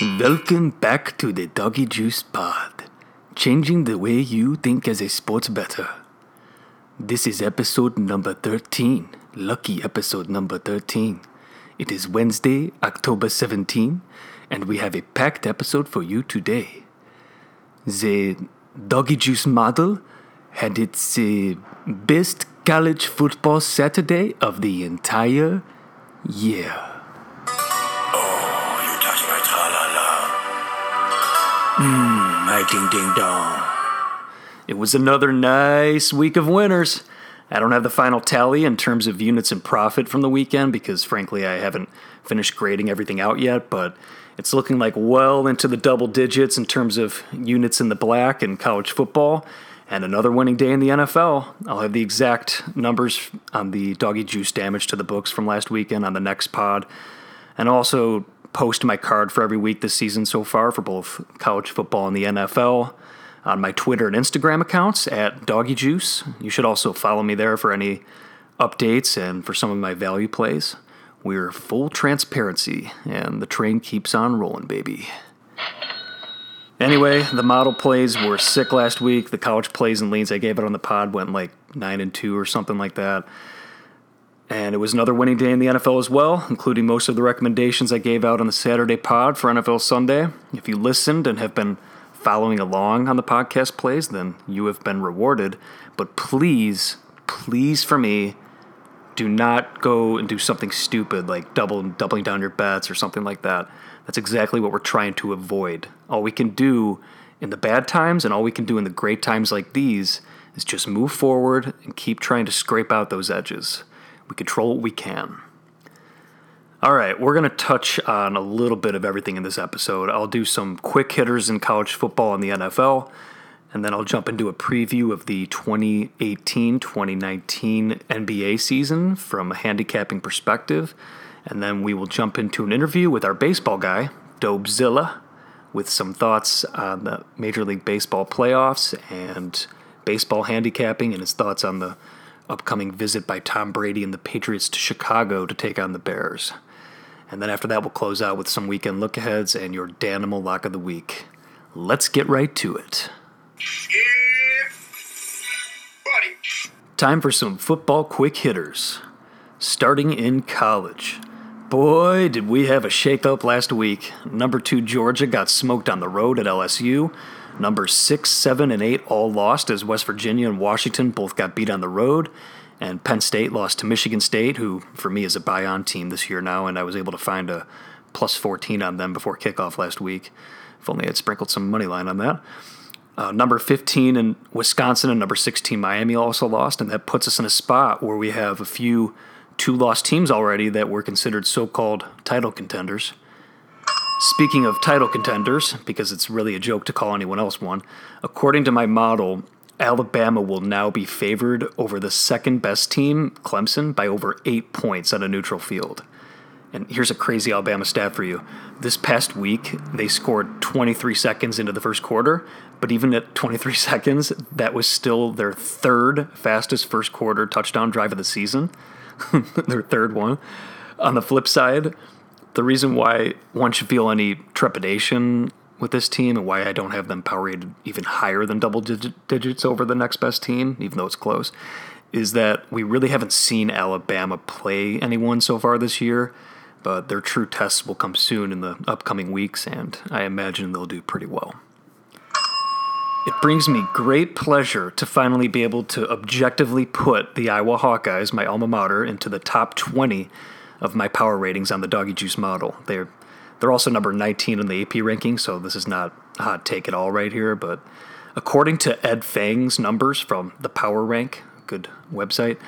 Welcome back to the Doggy Juice Pod, changing the way you think as a sports bettor. This is episode number 13, lucky episode number 13. It is Wednesday, October 17, and we have a packed episode for you today. The Doggy Juice model had its uh, best college football Saturday of the entire year. Mmm, my ding ding dong. It was another nice week of winners. I don't have the final tally in terms of units and profit from the weekend because, frankly, I haven't finished grading everything out yet, but it's looking like well into the double digits in terms of units in the black in college football. And another winning day in the NFL. I'll have the exact numbers on the doggy juice damage to the books from last weekend on the next pod. And also post my card for every week this season so far for both college football and the NFL on my Twitter and Instagram accounts at Doggy Juice. You should also follow me there for any updates and for some of my value plays. We're full transparency, and the train keeps on rolling, baby. Anyway, the model plays were sick last week. The college plays and leans I gave it on the pod went like nine and two or something like that. And it was another winning day in the NFL as well, including most of the recommendations I gave out on the Saturday pod for NFL Sunday. If you listened and have been following along on the podcast plays, then you have been rewarded. But please, please for me, do not go and do something stupid like double doubling down your bets or something like that. That's exactly what we're trying to avoid. All we can do in the bad times and all we can do in the great times like these is just move forward and keep trying to scrape out those edges. We control what we can. All right, we're going to touch on a little bit of everything in this episode. I'll do some quick hitters in college football and the NFL, and then I'll jump into a preview of the 2018 2019 NBA season from a handicapping perspective. And then we will jump into an interview with our baseball guy, Dobzilla, with some thoughts on the Major League Baseball playoffs and baseball handicapping and his thoughts on the upcoming visit by Tom Brady and the Patriots to Chicago to take on the Bears. And then after that, we'll close out with some weekend look aheads and your Danimal lock of the week. Let's get right to it. Yeah, buddy. Time for some football quick hitters. Starting in college. Boy, did we have a shakeup last week. Number two Georgia got smoked on the road at LSU. Number six, seven, and eight all lost as West Virginia and Washington both got beat on the road. And Penn State lost to Michigan State, who for me is a buy on team this year now, and I was able to find a plus 14 on them before kickoff last week. If only I'd sprinkled some money line on that. Uh, number 15 in Wisconsin and number 16 Miami also lost, and that puts us in a spot where we have a few two lost teams already that were considered so called title contenders. Speaking of title contenders, because it's really a joke to call anyone else one, according to my model, Alabama will now be favored over the second best team, Clemson, by over eight points on a neutral field. And here's a crazy Alabama stat for you. This past week, they scored 23 seconds into the first quarter, but even at 23 seconds, that was still their third fastest first quarter touchdown drive of the season. their third one. On the flip side, the reason why one should feel any trepidation with this team and why I don't have them power rated even higher than double digit digits over the next best team, even though it's close, is that we really haven't seen Alabama play anyone so far this year. But their true tests will come soon in the upcoming weeks, and I imagine they'll do pretty well. It brings me great pleasure to finally be able to objectively put the Iowa Hawkeyes, my alma mater, into the top 20 of my power ratings on the Doggy Juice model. They're they're also number 19 in the AP ranking, so this is not a hot take at all right here, but according to Ed Feng's numbers from the Power Rank, good website,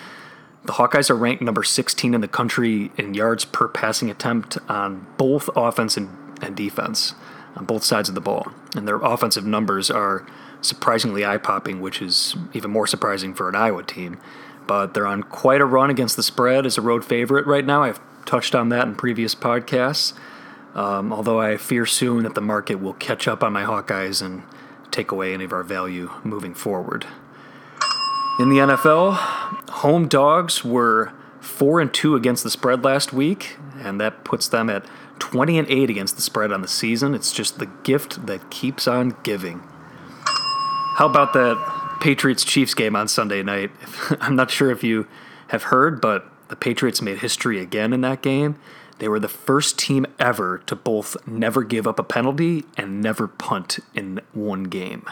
the Hawkeyes are ranked number 16 in the country in yards per passing attempt on both offense and, and defense, on both sides of the ball. And their offensive numbers are surprisingly eye popping, which is even more surprising for an Iowa team. But they're on quite a run against the spread as a road favorite right now. I've touched on that in previous podcasts. Um, although I fear soon that the market will catch up on my Hawkeyes and take away any of our value moving forward. In the NFL, home dogs were 4 and 2 against the spread last week, and that puts them at 20 and 8 against the spread on the season. It's just the gift that keeps on giving. How about that Patriots Chiefs game on Sunday night? I'm not sure if you have heard, but the Patriots made history again in that game. They were the first team ever to both never give up a penalty and never punt in one game.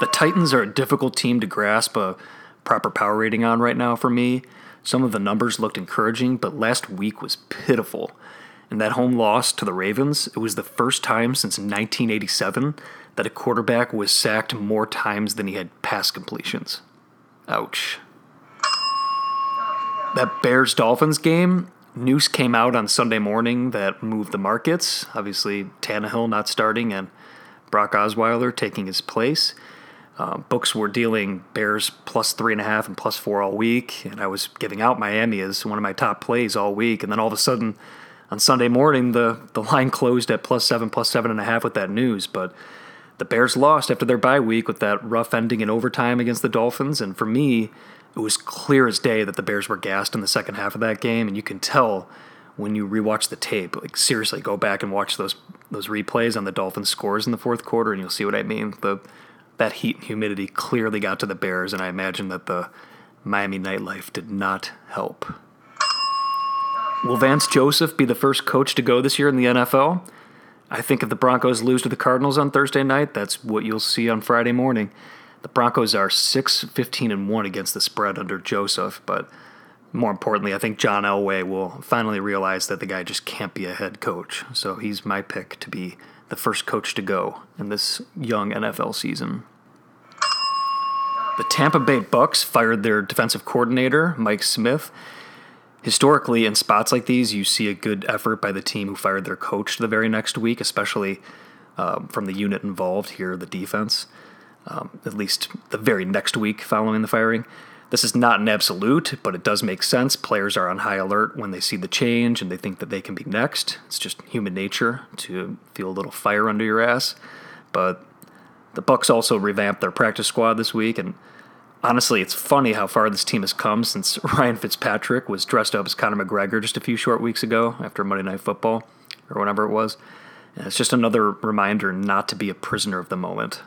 The Titans are a difficult team to grasp a proper power rating on right now for me. Some of the numbers looked encouraging, but last week was pitiful. In that home loss to the Ravens, it was the first time since 1987 that a quarterback was sacked more times than he had pass completions. Ouch. That Bears Dolphins game, news came out on Sunday morning that moved the markets. Obviously, Tannehill not starting and Brock Osweiler taking his place. Uh, books were dealing Bears plus three and a half and plus four all week, and I was giving out Miami as one of my top plays all week. And then all of a sudden, on Sunday morning, the the line closed at plus seven, plus seven and a half with that news. But the Bears lost after their bye week with that rough ending in overtime against the Dolphins, and for me, it was clear as day that the Bears were gassed in the second half of that game, and you can tell when you rewatch the tape. Like seriously, go back and watch those those replays on the Dolphins scores in the fourth quarter, and you'll see what I mean. The that heat and humidity clearly got to the Bears, and I imagine that the Miami nightlife did not help. Will Vance Joseph be the first coach to go this year in the NFL? I think if the Broncos lose to the Cardinals on Thursday night, that's what you'll see on Friday morning. The Broncos are 6 15 and 1 against the spread under Joseph, but more importantly, I think John Elway will finally realize that the guy just can't be a head coach. So he's my pick to be the first coach to go in this young NFL season. The Tampa Bay Bucks fired their defensive coordinator, Mike Smith. Historically, in spots like these, you see a good effort by the team who fired their coach the very next week, especially um, from the unit involved here, the defense, um, at least the very next week following the firing. This is not an absolute, but it does make sense. Players are on high alert when they see the change and they think that they can be next. It's just human nature to feel a little fire under your ass. But the Bucks also revamped their practice squad this week, and honestly, it's funny how far this team has come since Ryan Fitzpatrick was dressed up as Conor McGregor just a few short weeks ago after Monday Night Football or whatever it was. And it's just another reminder not to be a prisoner of the moment.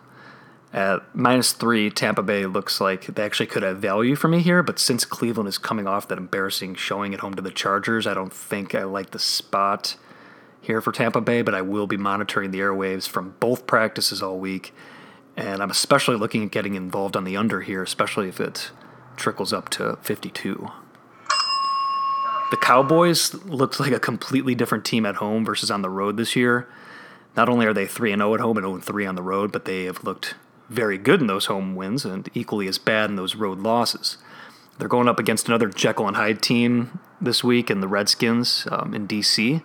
At minus three, Tampa Bay looks like they actually could have value for me here, but since Cleveland is coming off that embarrassing showing at home to the Chargers, I don't think I like the spot here for Tampa Bay, but I will be monitoring the airwaves from both practices all week. And I'm especially looking at getting involved on the under here, especially if it trickles up to 52. The Cowboys looks like a completely different team at home versus on the road this year. Not only are they 3 0 at home and 0 3 on the road, but they have looked very good in those home wins and equally as bad in those road losses. They're going up against another Jekyll and Hyde team this week in the Redskins um, in DC,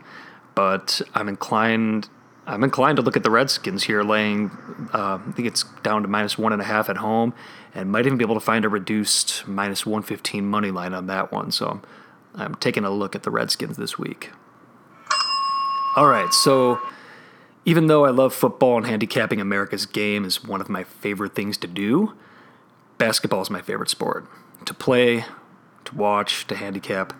but I'm inclined I'm inclined to look at the Redskins here, laying uh, I think it's down to minus one and a half at home, and might even be able to find a reduced minus 115 money line on that one. So I'm, I'm taking a look at the Redskins this week. All right, so even though I love football and handicapping America's game is one of my favorite things to do, basketball is my favorite sport. To play, to watch, to handicap.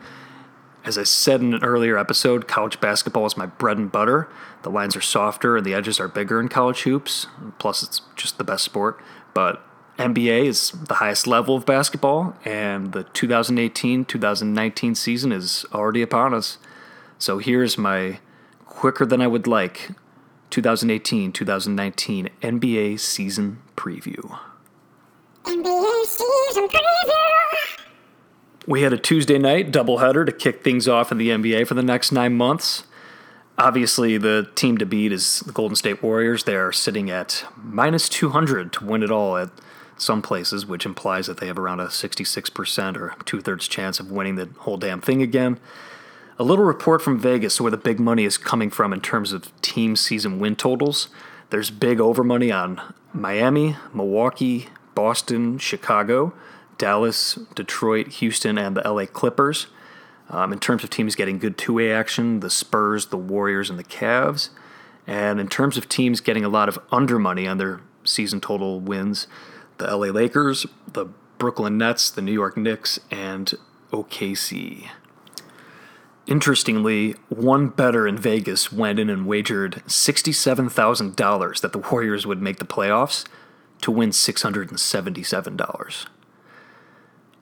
As I said in an earlier episode, college basketball is my bread and butter. The lines are softer and the edges are bigger in college hoops. Plus, it's just the best sport. But NBA is the highest level of basketball, and the 2018 2019 season is already upon us. So here's my quicker than I would like 2018 2019 NBA season preview. NBA season preview. We had a Tuesday night doubleheader to kick things off in the NBA for the next nine months. Obviously, the team to beat is the Golden State Warriors. They are sitting at minus 200 to win it all at some places, which implies that they have around a 66% or two thirds chance of winning the whole damn thing again. A little report from Vegas where the big money is coming from in terms of team season win totals. There's big over money on Miami, Milwaukee, Boston, Chicago, Dallas, Detroit, Houston, and the LA Clippers. Um, in terms of teams getting good two way action, the Spurs, the Warriors, and the Cavs. And in terms of teams getting a lot of under money on their season total wins, the LA Lakers, the Brooklyn Nets, the New York Knicks, and OKC. Interestingly, one bettor in Vegas went in and wagered $67,000 that the Warriors would make the playoffs to win $677.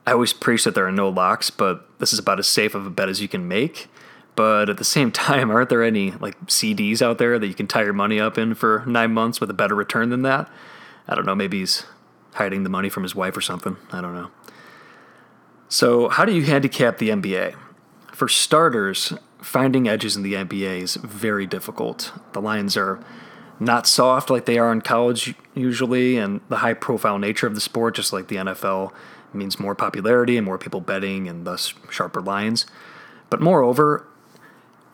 I always preach that there are no locks, but this is about as safe of a bet as you can make. But at the same time, aren't there any like CDs out there that you can tie your money up in for nine months with a better return than that? I don't know. Maybe he's hiding the money from his wife or something. I don't know. So, how do you handicap the NBA? For starters, finding edges in the NBA is very difficult. The lines are not soft like they are in college usually, and the high profile nature of the sport, just like the NFL, means more popularity and more people betting and thus sharper lines. But moreover,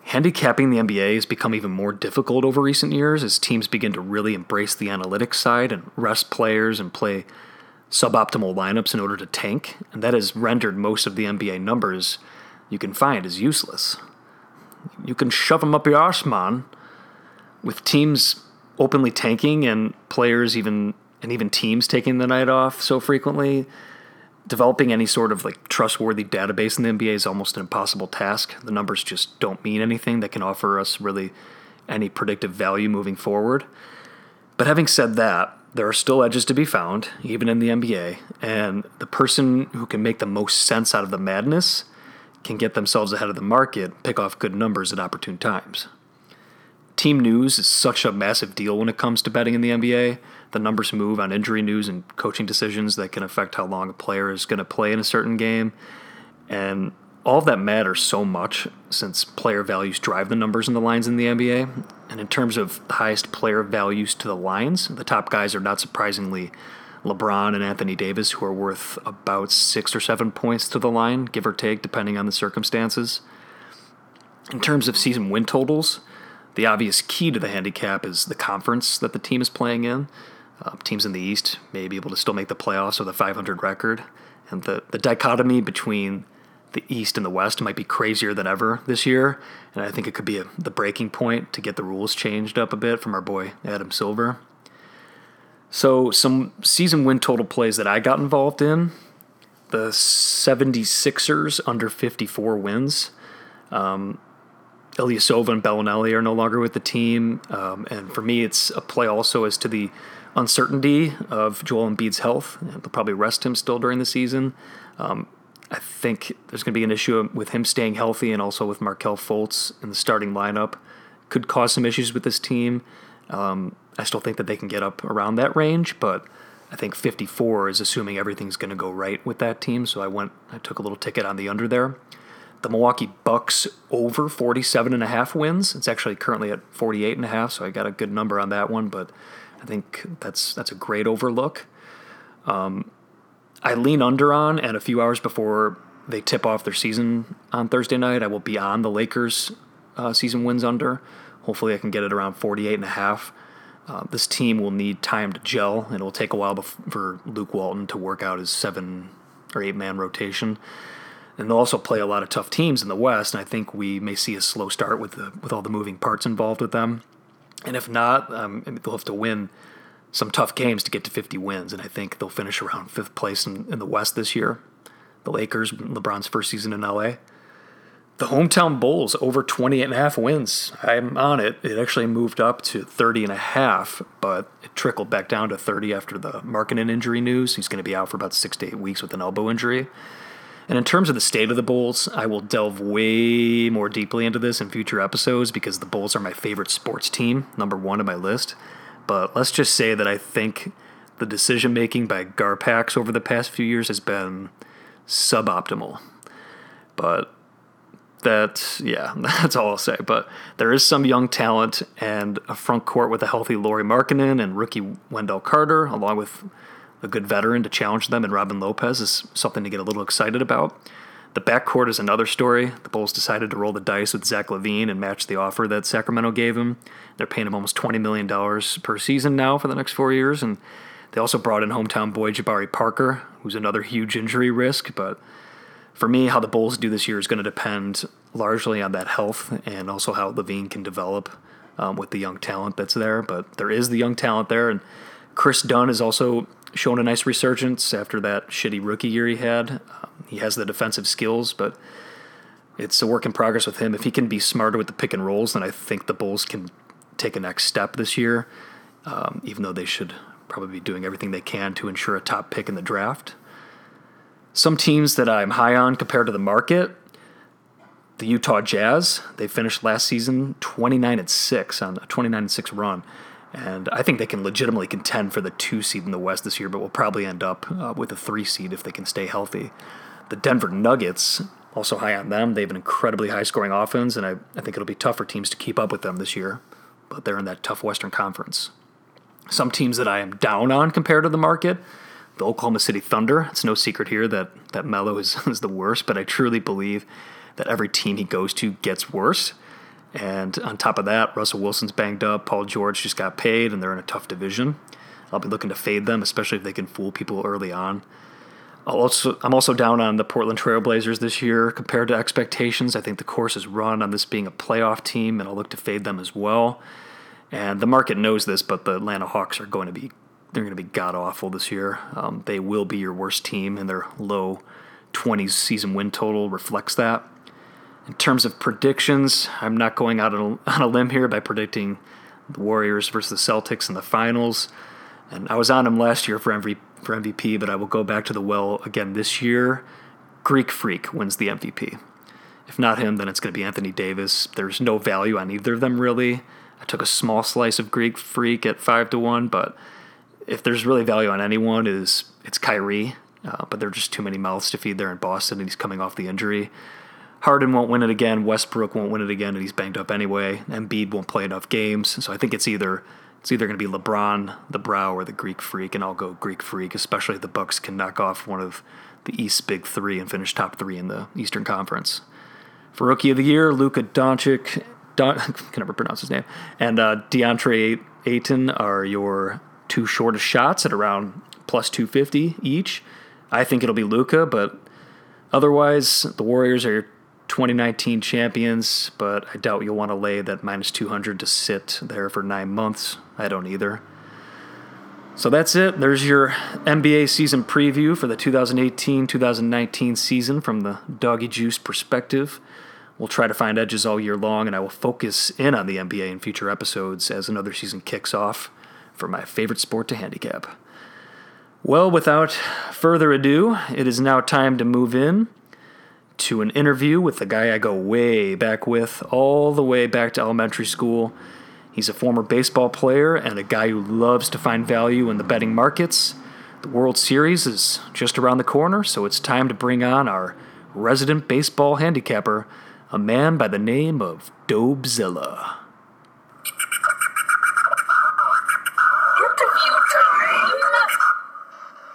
handicapping the NBA has become even more difficult over recent years as teams begin to really embrace the analytics side and rest players and play suboptimal lineups in order to tank, and that has rendered most of the NBA numbers you can find as useless. You can shove them up your arse, man. With teams openly tanking and players even and even teams taking the night off so frequently, developing any sort of like trustworthy database in the NBA is almost an impossible task. The numbers just don't mean anything that can offer us really any predictive value moving forward. But having said that, there are still edges to be found, even in the NBA, and the person who can make the most sense out of the madness can get themselves ahead of the market, pick off good numbers at opportune times. Team news is such a massive deal when it comes to betting in the NBA. The numbers move on injury news and coaching decisions that can affect how long a player is going to play in a certain game. And all of that matters so much since player values drive the numbers and the lines in the NBA. And in terms of the highest player values to the lines, the top guys are not surprisingly LeBron and Anthony Davis, who are worth about six or seven points to the line, give or take, depending on the circumstances. In terms of season win totals, the obvious key to the handicap is the conference that the team is playing in. Uh, teams in the East may be able to still make the playoffs with a 500 record. And the, the dichotomy between the East and the West might be crazier than ever this year. And I think it could be a, the breaking point to get the rules changed up a bit from our boy Adam Silver. So, some season win total plays that I got involved in the 76ers under 54 wins. Um, Ilyasova and Belinelli are no longer with the team. Um, and for me, it's a play also as to the uncertainty of Joel Embiid's health. They'll probably rest him still during the season. Um, I think there's going to be an issue with him staying healthy and also with Markelle Fultz in the starting lineup. Could cause some issues with this team. Um, I still think that they can get up around that range, but I think 54 is assuming everything's going to go right with that team. So I went, I took a little ticket on the under there the Milwaukee Bucks over 47 and a half wins. It's actually currently at 48 and a half, so I got a good number on that one, but I think that's that's a great overlook. Um, I lean under on, and a few hours before they tip off their season on Thursday night, I will be on the Lakers uh, season wins under. Hopefully, I can get it around 48 and a half. Uh, this team will need time to gel, and it will take a while bef- for Luke Walton to work out his seven or eight man rotation and they'll also play a lot of tough teams in the West. And I think we may see a slow start with the with all the moving parts involved with them. And if not, um, they'll have to win some tough games to get to 50 wins. And I think they'll finish around fifth place in, in the West this year. The Lakers, LeBron's first season in LA. The hometown Bulls over 28 and a half wins. I'm on it. It actually moved up to 30 and a half, but it trickled back down to 30 after the Markkanen injury news. He's going to be out for about six to eight weeks with an elbow injury. And in terms of the state of the Bulls, I will delve way more deeply into this in future episodes because the Bulls are my favorite sports team, number one on my list. But let's just say that I think the decision making by Garpax over the past few years has been suboptimal. But that, yeah, that's all I'll say. But there is some young talent and a front court with a healthy Lauri Markkanen and rookie Wendell Carter, along with a good veteran to challenge them and Robin Lopez is something to get a little excited about. The backcourt is another story. The Bulls decided to roll the dice with Zach LaVine and match the offer that Sacramento gave him. They're paying him almost $20 million per season now for the next four years. And they also brought in hometown boy Jabari Parker, who's another huge injury risk. But for me, how the Bulls do this year is going to depend largely on that health and also how LaVine can develop um, with the young talent that's there. But there is the young talent there. And Kris Dunn is also shown a nice resurgence after that shitty rookie year he had. Um, he has the defensive skills, but it's a work in progress with him. If he can be smarter with the pick and rolls, then I think the Bulls can take a next step this year. Um, even though they should probably be doing everything they can to ensure a top pick in the draft. Some teams that I'm high on compared to the market, the Utah Jazz. They finished last season 29 and six on a 29 and six run, and I think they can legitimately contend for the two seed in the West this year, but will probably end up uh, with a three seed if they can stay healthy. The Denver Nuggets, also high on them. They have an incredibly high scoring offense, and I, I think it'll be tough for teams to keep up with them this year, but they're in that tough Western Conference. Some teams that I am down on compared to the market, the Oklahoma City Thunder. It's no secret here that, that Melo is, is the worst, but I truly believe that every team he goes to gets worse. And on top of that, Russell Wilson's banged up. Paul George just got paid, and they're in a tough division. I'll be looking to fade them, especially if they can fool people early on. I'll also, I'm also down on the Portland Trailblazers this year compared to expectations. I think the course is run on this being a playoff team, and I'll look to fade them as well. And the market knows this, but the Atlanta Hawks are going to be they're going to be god awful this year. Um, they will be your worst team, and their low 20s season win total reflects that. In terms of predictions, I'm not going out on a, limb here by predicting the Warriors versus the Celtics in the finals. And I was on them last year for, MV, for MVP, but I will go back to the well again this year. Greek Freak wins the MVP. If not him, then it's going to be Anthony Davis. There's no value on either of them, really. I took a small slice of Greek Freak at 5 to 1, but if there's really value on anyone, is it's Kyrie. Uh, but there are just too many mouths to feed there in Boston, and he's coming off the injury. Harden won't win it again. Westbrook won't win it again, and he's banged up anyway. Embiid won't play enough games, so I think it's either it's either going to be LeBron, the Brow, or the Greek Freak, and I'll go Greek Freak, especially if the Bucks can knock off one of the East's big three and finish top three in the Eastern Conference. For Rookie of the Year, Luka Doncic, Don, can never pronounce his name, and uh, DeAndre Ayton are your two shortest shots at around plus 250 each. I think it'll be Luka, but otherwise, the Warriors are 2019 champions, but I doubt you'll want to lay that minus 200 to sit there for nine months. I don't either. So that's it. There's your NBA season preview for the 2018 2019 season from the Doggy Juice perspective. We'll try to find edges all year long, and I will focus in on the NBA in future episodes as another season kicks off for my favorite sport to handicap. Well, without further ado, it is now time to move in to an interview with the guy I go way back with, all the way back to elementary school. He's a former baseball player and a guy who loves to find value in the betting markets. The World Series is just around the corner, so it's time to bring on our resident baseball handicapper, a man by the name of Dobzilla. Interview time.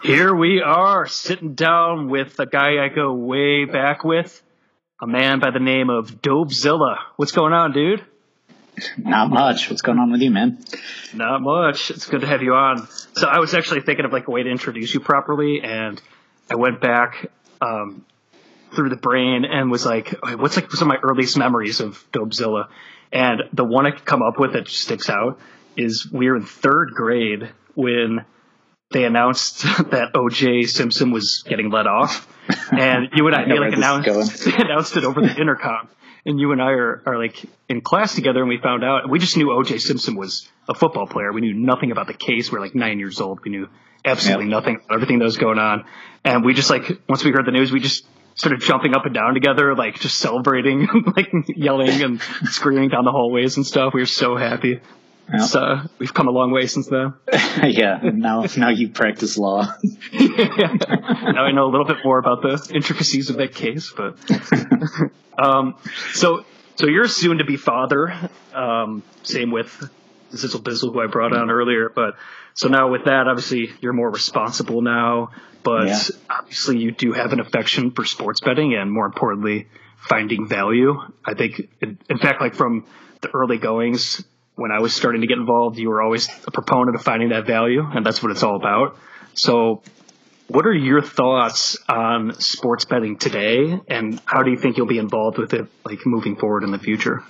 Here we are, sitting down with a guy I go way back with, a man by the name of Dobzilla. What's going on, dude? Not much. What's going on with you, man? Not much. It's good to have you on. So I was actually thinking of like a way to introduce you properly, and I went back um, through the brain and was like, what's like some of my earliest memories of Dobzilla? And the one I could come up with that sticks out is we were in third grade when they announced that OJ Simpson was getting let off, and you and I, I they like announced they announced it over the intercom, and you and I are, are like in class together, and we found out we just knew OJ Simpson was a football player. We knew nothing about the case. We are like nine years old. We knew absolutely Yep. nothing about everything that was going on, and we just like once we heard the news, we just started jumping up and down together, like just celebrating, like yelling and screaming down the hallways and stuff. We were so happy. Yep. So we've come a long way since then. yeah. Now, now you practice law. now I know a little bit more about the intricacies of that case, but um, so so you're soon to be father. Um, same with Zizzle Bizzle, who I brought on earlier. But so now with that, obviously you're more responsible now. But Yeah. obviously you do have an affection for sports betting, and more importantly, finding value. I think, in, in fact, like from the early goings. When I was starting to get involved, you were always a proponent of finding that value, and that's what it's all about. So, what are your thoughts on sports betting today, and how do you think you'll be involved with it, like moving forward in the future?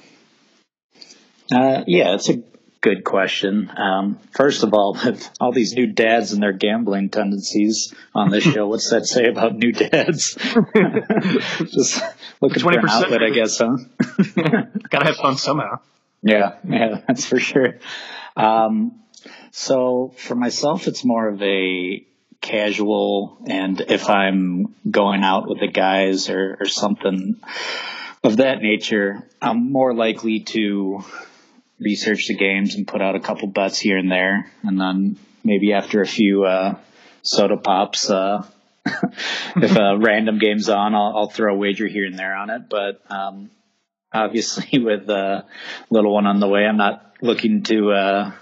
Uh, yeah, it's a good question. Um, first of all, with all these new dads and their gambling tendencies on this show, what's that say about new dads? Just looking for an 20%. outlet, I guess, huh? Gotta have fun somehow. Yeah, yeah, that's for sure. Um, so for myself, it's more of a casual, and if I'm going out with the guys or, or something of that nature, I'm more likely to research the games and put out a couple bets here and there, and then maybe after a few uh, soda pops, uh, if a random game's on, I'll, I'll throw a wager here and there on it. But um, obviously, with a little one on the way, I'm not looking to uh,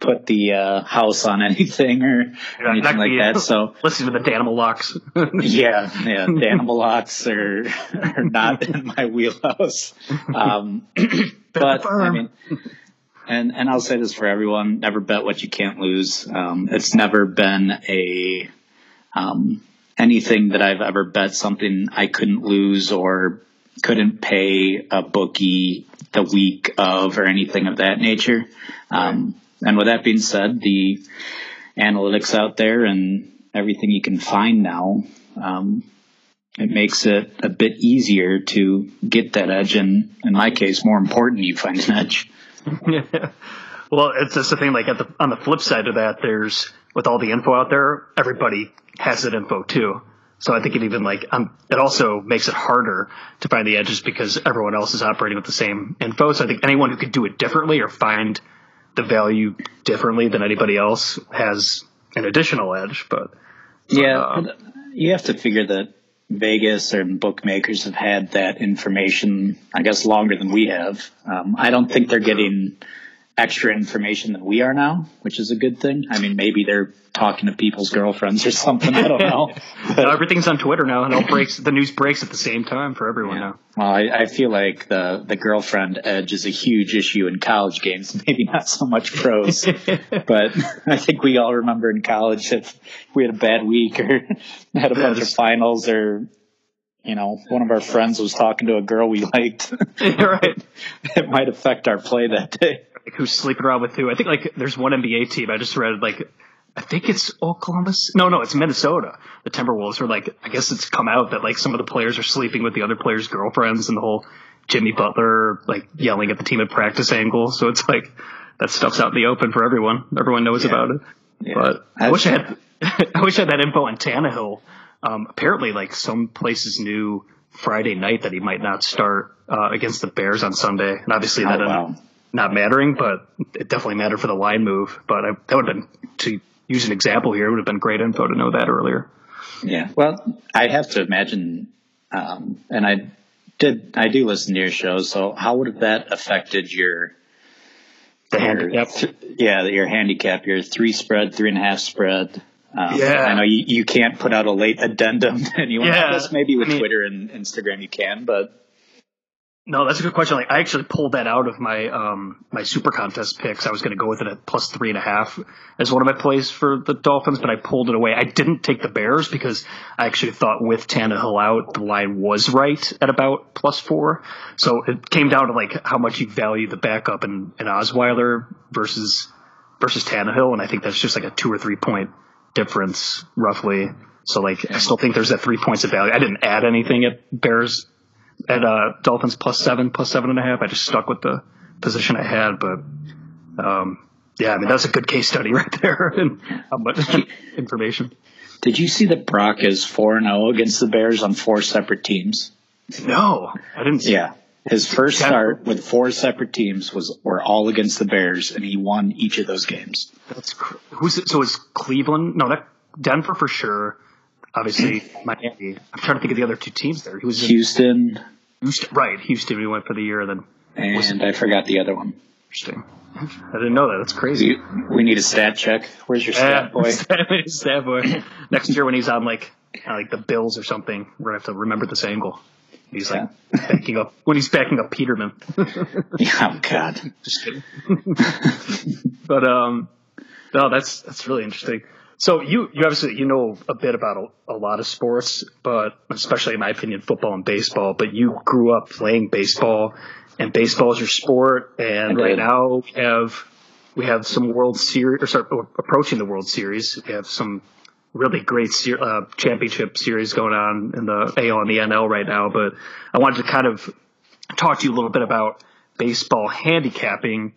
put the uh, house on anything or Yeah, anything like that. So Listen to the Danimal locks. yeah, yeah, the Danimal locks are, are not in my wheelhouse. Um, but I mean, and and I'll say this for everyone: never bet what you can't lose. Um, it's never been a um, anything that I've ever bet something I couldn't lose or couldn't pay a bookie the week of or anything of that nature. Um, and with that being said, the analytics out there and everything you can find now, um, it makes it a bit easier to get that edge. And in my case, more important, you find an edge. Well, it's just the thing. Like the on the flip side of that, there's with all the info out there, everybody has that info too. So I think it even like um, it also makes it harder to find the edges because everyone else is operating with the same info. So I think anyone who could do it differently or find the value differently than anybody else has an additional edge. But Yeah, Um, you have to figure that Vegas and bookmakers have had that information, I guess, longer than we have. Um, I don't think they're getting extra information than we are now, which is a good thing. I mean, maybe they're talking to people's girlfriends or something. I don't know. now everything's on Twitter now, and all breaks. The news breaks at the same time for everyone now. Well, I, I feel like the the girlfriend edge is a huge issue in college games. Maybe not so much pros, but I think we all remember in college if we had a bad week or had a bunch of finals or you know one of our friends was talking to a girl we liked, right. it might affect our play that day. Like who's sleeping around with who. I think like there's one NBA team I just read like I think it's Oklahoma. No, no, it's Minnesota. The Timberwolves are like I guess it's come out that like some of the players are sleeping with the other players' girlfriends and the whole Jimmy Butler like yelling at the team at practice angle. So it's like that stuff's out in the open for everyone. Everyone knows Yeah. about it. Yeah. But I I've- wish I had I wish I had that info on Tannehill. Um, apparently, like some places knew Friday night that he might not start uh, against the Bears on Sunday, and obviously that Oh, ended- wow. Not mattering, but it definitely mattered for the line move. But I, that would have been to use an example here. It would have been great info to know that earlier. Yeah. Well, I have to imagine, um, and I did, I do listen to your show. So how would have that affected your, The your handicap. th- yeah, your handicap, your three spread, three and a half spread. Um, Yeah. I know you, you can't put out a late addendum to anyone. Yeah. I guess maybe with I mean- Twitter and Instagram you can, but No, that's a good question. Like I actually pulled that out of my um my super contest picks. I was going to go with it at plus three and a half as one of my plays for the Dolphins, but I pulled it away. I didn't take the Bears because I actually thought with Tannehill out, the line was right at about plus four. So it came down to like how much you value the backup in, in Osweiler versus versus Tannehill, and I think that's just like a two or three point difference roughly. So like I still think there's that three points of value. I didn't add anything at Bears at uh, Dolphins plus seven, plus seven and a half. I just stuck with the position I had, but um, yeah, I mean that's a good case study right there, and how much information. did you see that Brock is 4 and 0 against the Bears on four separate teams? No, I didn't. See Yeah. His first start with four separate teams was were all against the Bears, and he won each of those games. that's cr- who's it? So it's Cleveland? No, that Denver for sure. Obviously, Miami. I'm trying to think of the other two teams there. He was in Houston, Houston, right? Houston. We went for the year. Then and I forgot the other one. interesting. I didn't know that. That's crazy. We, we need a stat check. Where's your stat boy? Stat boy. Next year when he's on like like the Bills or something, we're gonna have to remember this angle. He's like backing up when he's backing up Peterman. oh God. Just kidding. but um, no, that's that's really interesting. So you you obviously you know a bit about a, a lot of sports, but especially in my opinion, football and baseball. But you grew up playing baseball, and baseball is your sport. And right now we have we have some World Series, or sorry, approaching the World Series. We have some really great ser- uh, championship series going on in the AL and the NL right now. But I wanted to kind of talk to you a little bit about baseball handicapping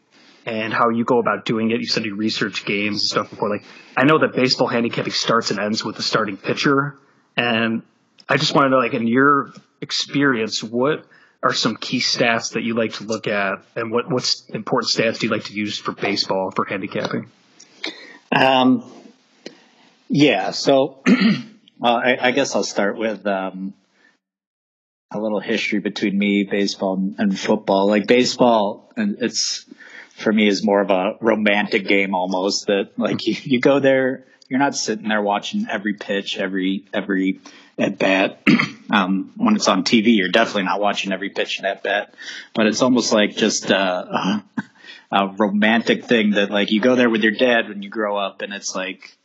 and how you go about doing it. You said you research games and stuff before. Like, I know that baseball handicapping starts and ends with the starting pitcher, and I just want to know, like, in your experience, what are some key stats that you like to look at, and what what's important stats do you like to use for baseball for handicapping? Um, yeah, so well, I, I, guess I'll start with um, a little history between me, baseball, and football. Like baseball, and it's for me is more of a romantic game almost. That like you, you go there, you're not sitting there watching every pitch, every every at bat. um, when it's on TV, you're definitely not watching every pitch in at bat, but it's almost like just a, a, romantic thing that like you go there with your dad when you grow up, and it's like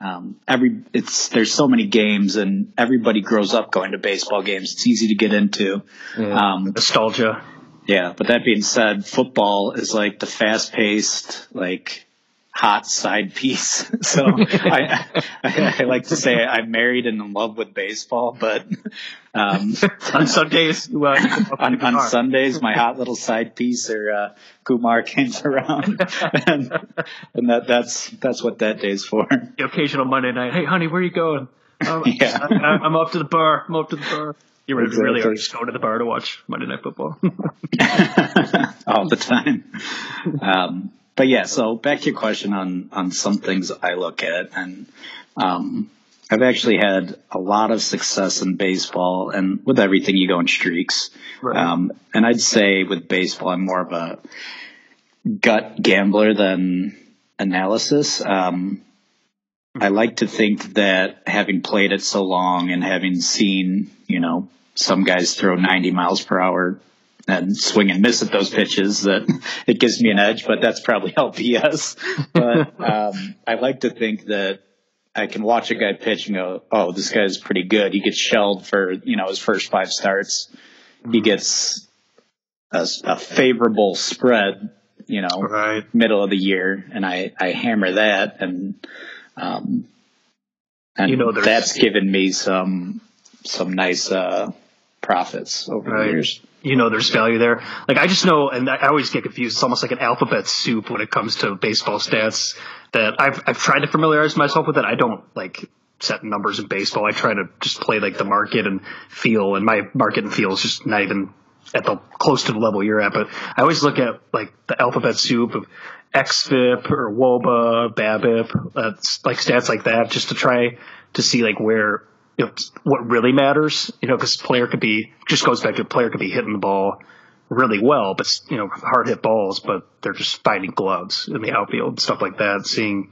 um, every it's there's so many games, and everybody grows up going to baseball games. It's easy to get into. Yeah. Um, Nostalgia. Yeah, but that being said, football is like the fast paced, like hot side piece. So I, I, I, like to say I'm married and in love with baseball, but um, on Sundays, uh, on, on, Sundays, my hot little side piece or uh, Kumar comes around, and, and, that that's that's what that day's for. The occasional Monday night. Hey, honey, where are you going? Um, yeah. I, am up to the bar. I'm up to the bar. You really, exactly. really just going to the bar to watch Monday Night Football all the time. Um, but yeah, so back to your question on on some things I look at, and um, I've actually had a lot of success in baseball, and with everything you go in streaks. Right. Um, and I'd say with baseball, I'm more of a gut gambler than analysis. Um, I like to think that having played it so long and having seen, you know, some guys throw 90 miles per hour and swing and miss at those pitches that it gives me an edge, but that's probably LPS. But um, I like to think that I can watch a guy pitch and go, "Oh, this guy's pretty good." He gets shelled for you know his first five starts. He gets a, a favorable spread, you know, right. middle of the year, and I I hammer that, and um, and you know that's given me some some nice uh, profits over right. the years you know there's value there. Like I just know, and I always get confused. It's almost like an alphabet soup when it comes to baseball stats. That I've I've tried to familiarize myself with it. I don't like set numbers in baseball. I try to just play like the market and feel, and my market and feel is just not even at the close to the level you're at. But I always look at like the alphabet soup of XFIP or WOBA, BABIP, uh, like stats like that, just to try to see like where you know, what really matters, you know, because player could be just goes back to player could be hitting the ball really well, but you know, hard hit balls, but they're just finding gloves in the outfield stuff like that. Seeing,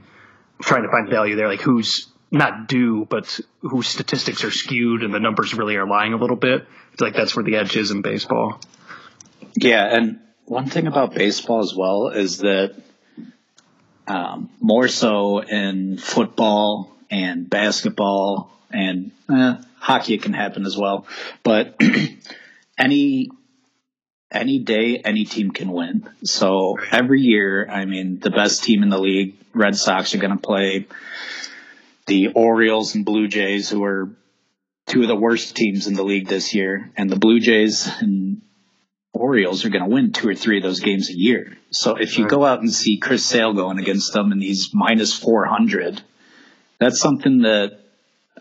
trying to find value there, like who's not due, but whose statistics are skewed and the numbers really are lying a little bit. I feel like that's where the edge is in baseball. Yeah, and one thing about baseball as well is that um, more so in football and basketball and eh, hockey it can happen as well. But any any day, any team can win. So every year, I mean, the best team in the league, Red Sox, are going to play the Orioles and Blue Jays, who are two of the worst teams in the league this year. And the Blue Jays and Orioles are going to win two or three of those games a year. So if you go out and see Chris Sale going against them and he's minus 400, that's something that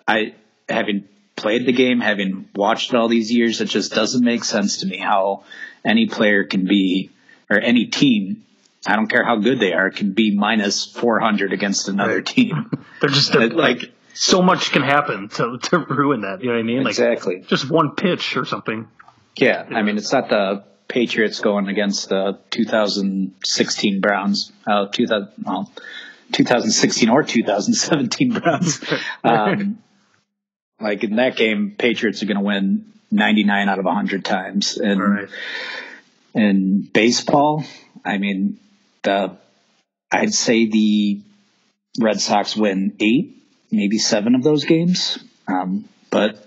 I, having played the game, having watched it all these years, it just doesn't make sense to me how any player can be, or any team, I don't care how good they are, can be minus 400 against another right. team. they're just they're, like, so much can happen to, to ruin that. You know what I mean? Like, exactly. Just one pitch or something. Yeah. I mean, it's not the Patriots going against the 2016 Browns, uh, 2000, well, 2016 or 2017 Browns. Um, like in that game, Patriots are going to win 99 out of 100 times. And right. in baseball, I mean, the I'd say the Red Sox win eight, maybe seven of those games. Um, but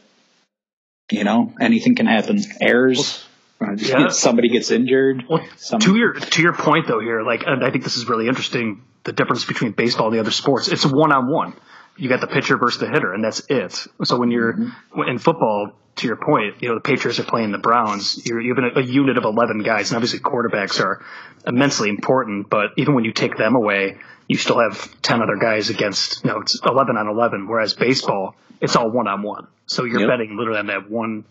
you know, anything can happen. Errors. Yeah. somebody gets injured. Well, some- to your to your point though here, like and I think this is really interesting. The difference between baseball and the other sports, it's one on one. You got the pitcher versus the hitter, and that's it. So when you're Mm-hmm. in football, to your point, you know the Patriots are playing the Browns. You're you have a, a unit of eleven guys, and obviously quarterbacks are immensely important. But even when you take them away, you still have ten other guys against. You know, it's eleven on eleven. Whereas baseball, it's all one on one. So you're Yep. betting literally on that one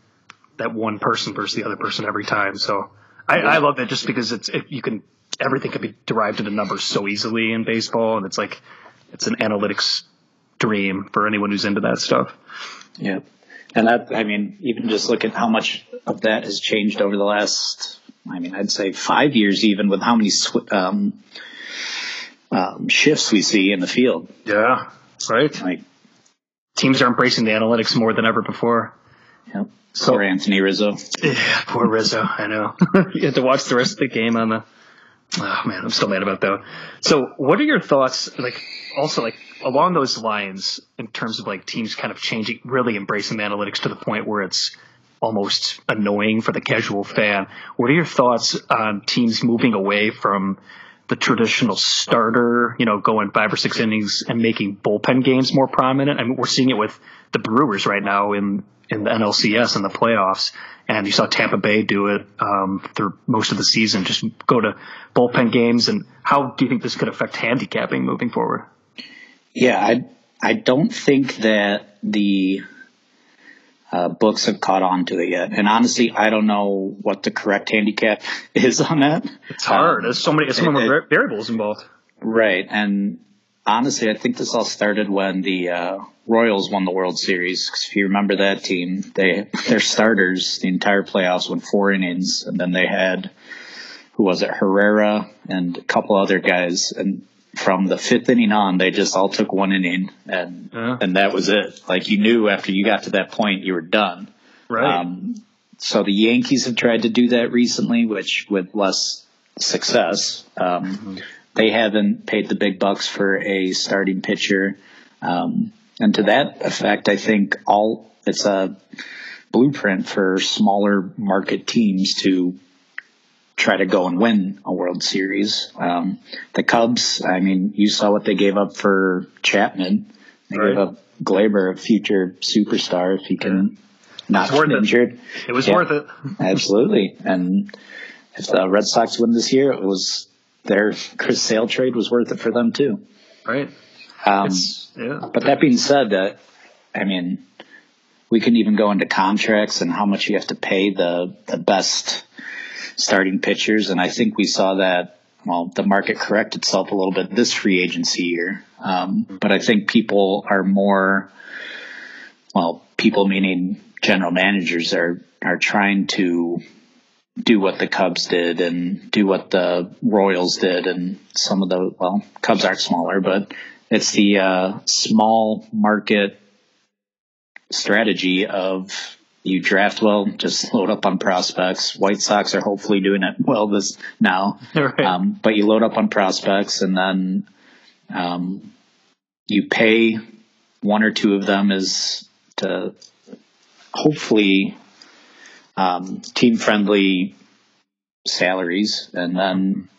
that one person versus the other person every time. So I, I love that just because it's it, you can everything can be derived into numbers so easily in baseball, and it's like it's an analytics dream for anyone who's into that stuff. Yeah. And that, I mean, even just look at how much of that has changed over the last, I mean, I'd say five years, even with how many sw- um, um, shifts we see in the field. Yeah, right. Like, Teams are embracing the analytics more than ever before. yep. So, or Anthony Rizzo. Yeah, poor Rizzo. I know. you had to watch the rest of the game on the. Oh man, I'm still mad about that. So, what are your thoughts? Like, also like along those lines, in terms of like teams kind of changing, really embracing the analytics to the point where it's almost annoying for the casual fan. What are your thoughts on teams moving away from the traditional starter, you know, going five or six innings and making bullpen games more prominent? I mean, we're seeing it with the Brewers right now in in the NLCS and the playoffs, and you saw Tampa Bay do it um, through most of the season. Just go to bullpen games, and how do you think this could affect handicapping moving forward? Yeah, I I don't think that the uh, books have caught on to it yet. And honestly, I don't know what the correct handicap is on that. It's hard. There's so many, there's so many it- variables involved. Right. And honestly, I think this all started when the uh, Royals won the World Series. 'Cause if you remember that team, they their starters the entire playoffs went four innings, and then they had who was it, Herrera and a couple other guys, and from the fifth inning on, they just all took one inning, and Yeah. and that was it. Like you knew after you got to that point, you were done. Right. Um, so the Yankees have tried to do that recently, which with less success. Um, They haven't paid the big bucks for a starting pitcher, um, and to that effect, I think all it's a blueprint for smaller market teams to try to go and win a World Series. Um, the Cubs, I mean, you saw what they gave up for Chapman. They Right. gave up Gleyber, a future superstar, if he can not It's worth get it. injured. it was yeah. worth it. Absolutely. And if the Red Sox win this year, it was their Chris Sale trade was worth it for them too. Right. Um, yeah. but that being said, uh, I mean, we can even go into contracts and how much you have to pay the the best starting pitchers, and I think we saw that. Well, the market correct itself a little bit this free agency year, um, but I think people are more. Well, people meaning general managers are are trying to do what the Cubs did and do what the Royals did and some of the well Cubs are smaller, but it's the uh, small market strategy of you draft well, just load up on prospects. White Sox are hopefully doing it well this now, Right. um, but you load up on prospects and then um, you pay one or two of them is to hopefully um, team friendly salaries and then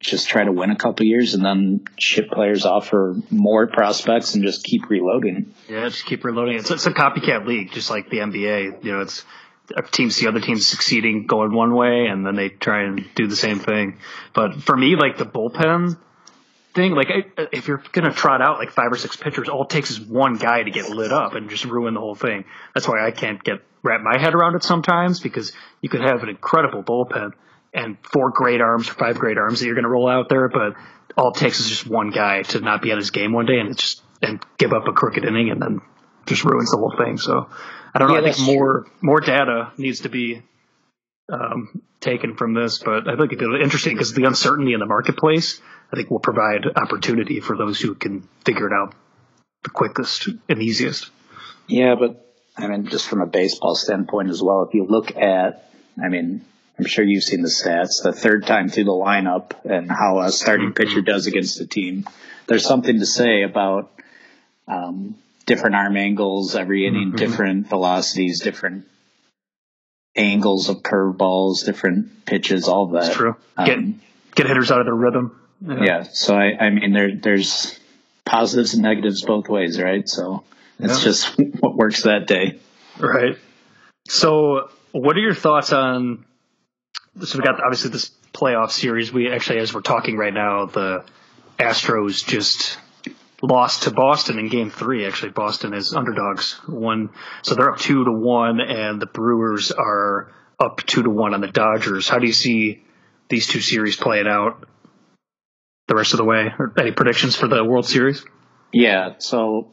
just try to win a couple years and then ship players off for more prospects and just keep reloading. Yeah, just keep reloading. It's, it's a copycat league, just like the NBA. You know, it's teams see other teams succeeding going one way, and then they try and do the same thing. But for me, like the bullpen thing, like I, if you're gonna trot out like five or six pitchers, all it takes is one guy to get lit up and just ruin the whole thing. That's why I can't get wrap my head around it sometimes because you could have an incredible bullpen and four great arms or five great arms that you're gonna roll out there, but all it takes is just one guy to not be at his game one day and it's just and give up a crooked inning and then just ruins the whole thing. So I don't know. Yeah, I think more more data needs to be um, taken from this, but I think it's interesting because the uncertainty in the marketplace, I think, will provide opportunity for those who can figure it out the quickest and easiest. Yeah, but I mean, just from a baseball standpoint as well, if you look at, I mean, I'm sure you've seen the stats, the third time through the lineup and how a starting pitcher does against a team. There's something to say about um, different arm angles every inning, different velocities, different angles of curveballs, different pitches, all that. That's true. Get Um, get hitters out of their rhythm. yeah. So I, I mean, there, there's positives and negatives both ways, right? So it's Yeah. just what works that day. Right. So, what are your thoughts on? So we got obviously this playoff series. We actually, as we're talking right now, the Astros just lost to Boston in Game Three. Actually, Boston is underdogs. One, so they're up two to one, and the Brewers are up two to one on the Dodgers. How do you see these two series playing out the rest of the way? Or any predictions for the World Series? Yeah. So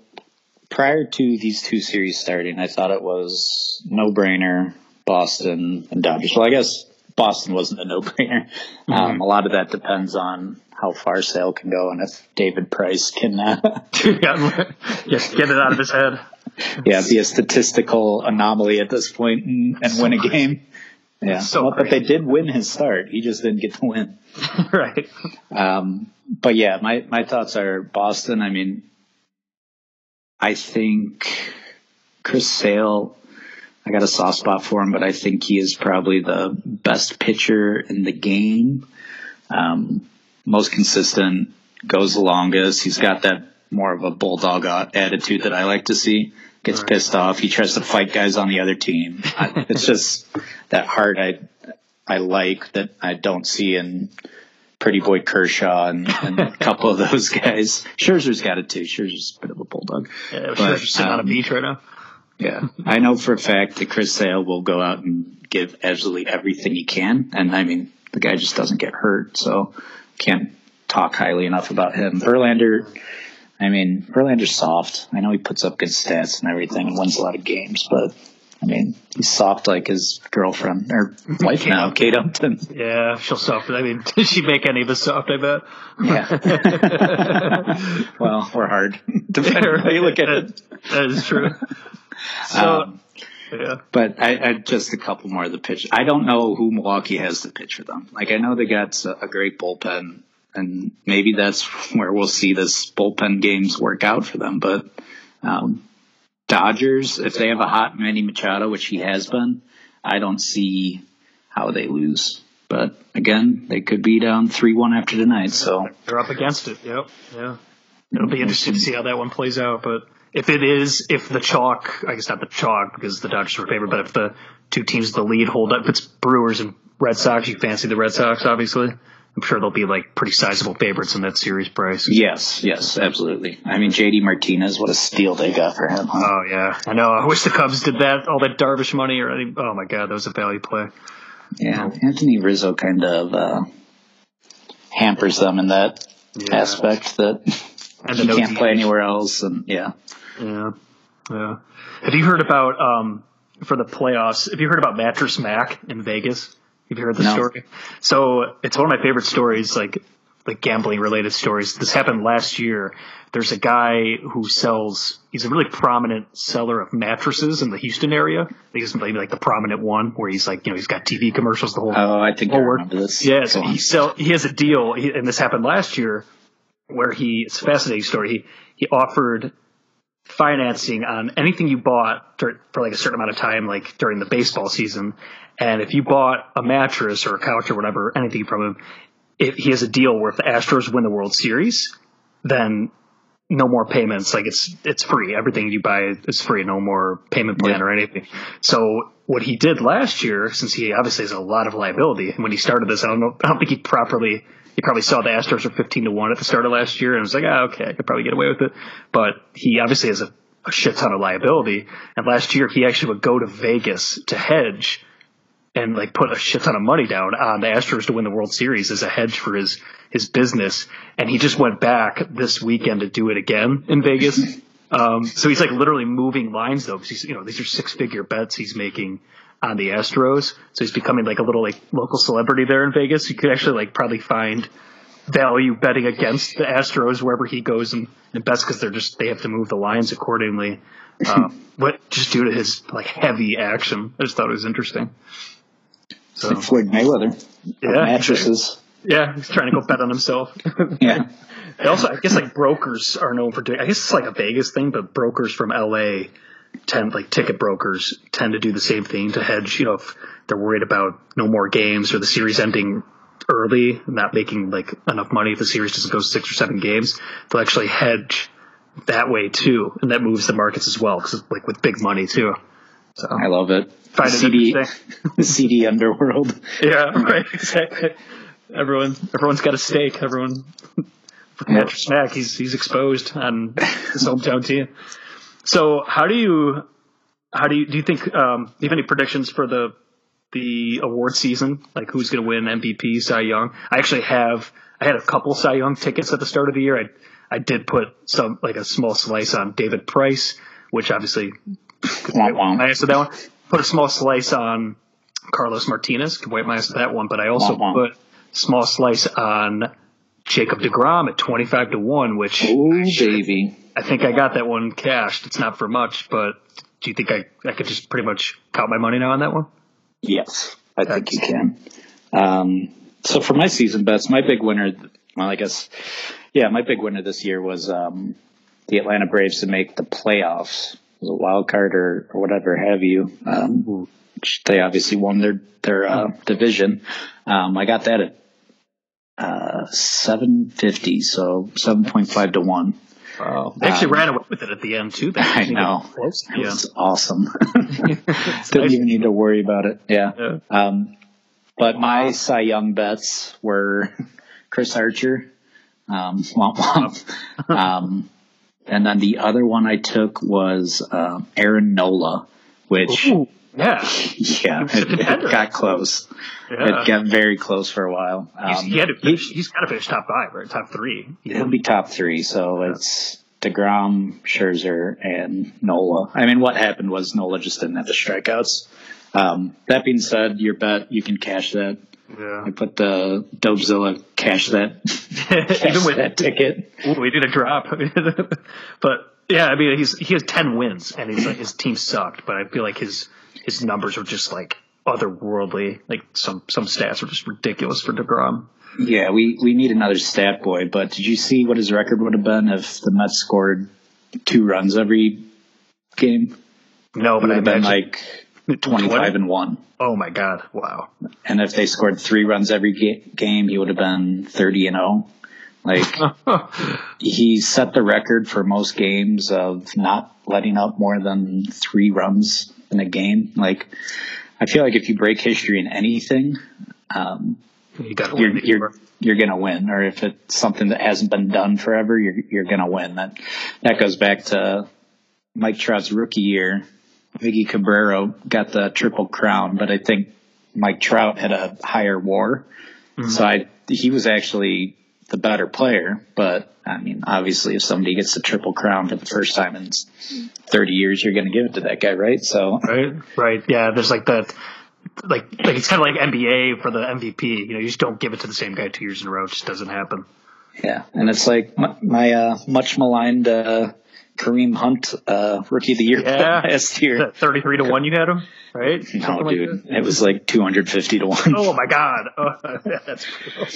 prior to these two series starting, I thought it was no brainer Boston and Dodgers. Well, I guess Boston wasn't a no brainer. Um, a lot of that depends on how far Sale can go and if David Price can, uh, yes, get it out of his head. yeah, be a statistical anomaly at this point and, and win a game. Yeah. So Well, but they did win his start. He just didn't get to win. right. Um, but yeah, my, my thoughts are Boston. I mean, I think Chris Sale, I got a soft spot for him, but I think he is probably the best pitcher in the game. Um, most consistent, goes the longest. He's got that more of a bulldog uh, attitude that I like to see. Gets Right. pissed off. He tries to fight guys on the other team. I, it's just that heart I I like that I don't see in Pretty Boy Kershaw and, and a couple of those guys. Scherzer's got it too. Scherzer's a bit of a bulldog. Yeah, But, just sitting on a um, beach right now. Yeah, I know for a fact that Chris Sale will go out and give absolutely everything he can, and I mean the guy just doesn't get hurt, so can't talk highly enough about him. Verlander, I mean Verlander's soft. I know he puts up good stats and everything and wins a lot of games, but I mean he's soft like his girlfriend or wife Kate now, Kate Upton. Yeah, she'll soft. I mean, did she make any of us soft? I bet. Yeah. well, we're hard. Depending on how you look at it. That is true. So, Um, yeah, But I, I just a couple more of the pitch. I don't know who Milwaukee has to pitch for them. Like I know they got a, a great bullpen, and maybe that's where we'll see this bullpen games work out for them. But um, Dodgers, if they have a hot Manny Machado, which he has been, I don't see how they lose. But again, they could be down three one after tonight. So they're up against it. Yep. Yeah. It'll be interesting to see how that one plays out. But if it is, if the chalk, I guess not the chalk because the Dodgers were favored, but if the two teams the lead hold up, it's Brewers and Red Sox, you fancy the Red Sox, obviously. I'm sure they'll be like pretty sizable favorites in that series price. yes, yes, absolutely. I mean, JD Martinez, what a steal they got for him. huh? Oh yeah, I know. I wish the Cubs did that. All that Darvish money, or any. Oh my God, that was a value play. Yeah, Anthony Rizzo kind of uh, hampers them in that Yeah. aspect that And he can't play anywhere else, and yeah, Yeah, yeah. Have you heard about um for the playoffs? Have you heard about Mattress Mac in Vegas? Have you heard the No. story? So it's one of my favorite stories, like like gambling related stories. This happened last year. There's a guy who sells. He's a really prominent seller of mattresses in the Houston area. He's maybe like the prominent one where he's like, you know, he's got TV commercials the whole oh, I think I Forward. remember this. yeah, so he sell he has a deal, he, and this happened last year, where he it's a fascinating story. He he offered financing on anything you bought for like a certain amount of time, like during the baseball season, and if you bought a mattress or a couch or whatever, anything from him, if he has a deal where if the Astros win the World Series, then no more payments. Like it's it's free. Everything you buy is free. No more payment plan Yeah. or anything. So what he did last year, since he obviously has a lot of liability, and when he started this, I don't know. I don't think he properly. He probably saw the Astros were fifteen to one at the start of last year, and was like, ah, okay, I could probably get away with it. But he obviously has a, a shit ton of liability. And last year, he actually would go to Vegas to hedge and like put a shit ton of money down on the Astros to win the World Series as a hedge for his his business. And he just went back this weekend to do it again in Vegas. um, so he's like literally moving lines though, because he's you know these are six figure bets he's making on the Astros. So he's becoming like a little like local celebrity there in Vegas. You could actually like probably find value betting against the Astros wherever he goes and, and bets because they're just they have to move the lines accordingly. Um, but just due to his like heavy action, I just thought it was interesting. So Like Floyd Mayweather, Yeah. mattresses. yeah, he's trying to go bet on himself. Yeah, They also, I guess, like brokers are known for doing. I guess it's like a Vegas thing, but brokers from LA tend like ticket brokers tend to do the same thing to hedge. You know, if they're worried about no more games or the series ending early, and not making like enough money if the series doesn't go six or seven games, they'll actually hedge that way too, and that moves the markets as well because it's like with big money too. So I love it. Find CD. CD underworld. yeah, right, exactly. Everyone, everyone's got a stake. Everyone, Patrick Smack, he's he's exposed on his hometown team. So how do you, how do you do you think? Um, do you have any predictions for the the award season? Like who's going to win MVP, Cy Young? I actually have. I had a couple Cy Young tickets at the start of the year. I I did put some like a small slice on David Price, which obviously Womp womp. I answered that one. Put a small slice on Carlos Martinez. Could wipe my ass with that one. But I also Womp put a small slice on Jacob DeGrom at twenty five to one, which Ooh, baby. I think I got that one cashed. It's not for much, but do you think I, I could just pretty much count my money now on that one? Yes, I think you can. Um, so for my season bets, my big winner, well, I guess, yeah, my big winner this year was um, the Atlanta Braves to make the playoffs, was a wild card or, or whatever have you. Um, they obviously won their their uh, division. Um, I got that at uh, seven fifty, so seven point five to one. Wow. They actually Um, ran away with it at the end too. They I know. Close. It Yeah. was awesome. Didn't even need to worry about it. Yeah. Yeah. Um, but my Cy Young bets were Chris Archer, um, womp womp. um, and then the other one I took was um, Aaron Nola, which Ooh, yeah. yeah, it, it got close. Yeah. It got very close for a while. He's, Um, he had to finish, he's got to finish top five, right? Top three. He'll be top three, so it's Degrom, Scherzer, and Nola. I mean, what happened was Nola just didn't have the strikeouts. Um, that being said, your bet you can cash that. Yeah. I put the Dobzilla cash that cash Even with that ticket. Ooh, we did a drop. but yeah, I mean, he's he has ten wins, and he's like, his team sucked. But I feel like his his numbers are just like otherworldly. Like some some stats are just ridiculous for Degrom. Yeah, we we need another stat boy. But did you see what his record would have been if the Mets scored two runs every game? No, but I imagine, like twenty five and one. oh my god, wow. And if they scored three runs every ga- game, he would have been 30 and 0. Like, he set the record for most games of not letting up more than three runs in a game. Like, I feel like if you break history in anything, um, you got to you're, win. you're, you're gonna win. Or if it's something that hasn't been done forever, you're, you're gonna win. That, that goes back to Mike Trout's rookie year. Miggy Cabrera got the triple crown, but I think Mike Trout had a higher WAR, so I he was actually the better player. But I mean, obviously, if somebody gets the triple crown for the first time in 30 years, you're going to give it to that guy, right? So right, right. Yeah, there's like that. Like, like it's kind of like NBA for the MVP. You know, you just don't give it to the same guy two years in a row. It just doesn't happen. yeah, and it's like my, my uh, much maligned uh, Kareem Hunt uh, rookie of the year Yeah. last year. Thirty-three to one, you had him, right? No, Something dude, that? it was like 250 to one. Oh my god, oh, that's cool.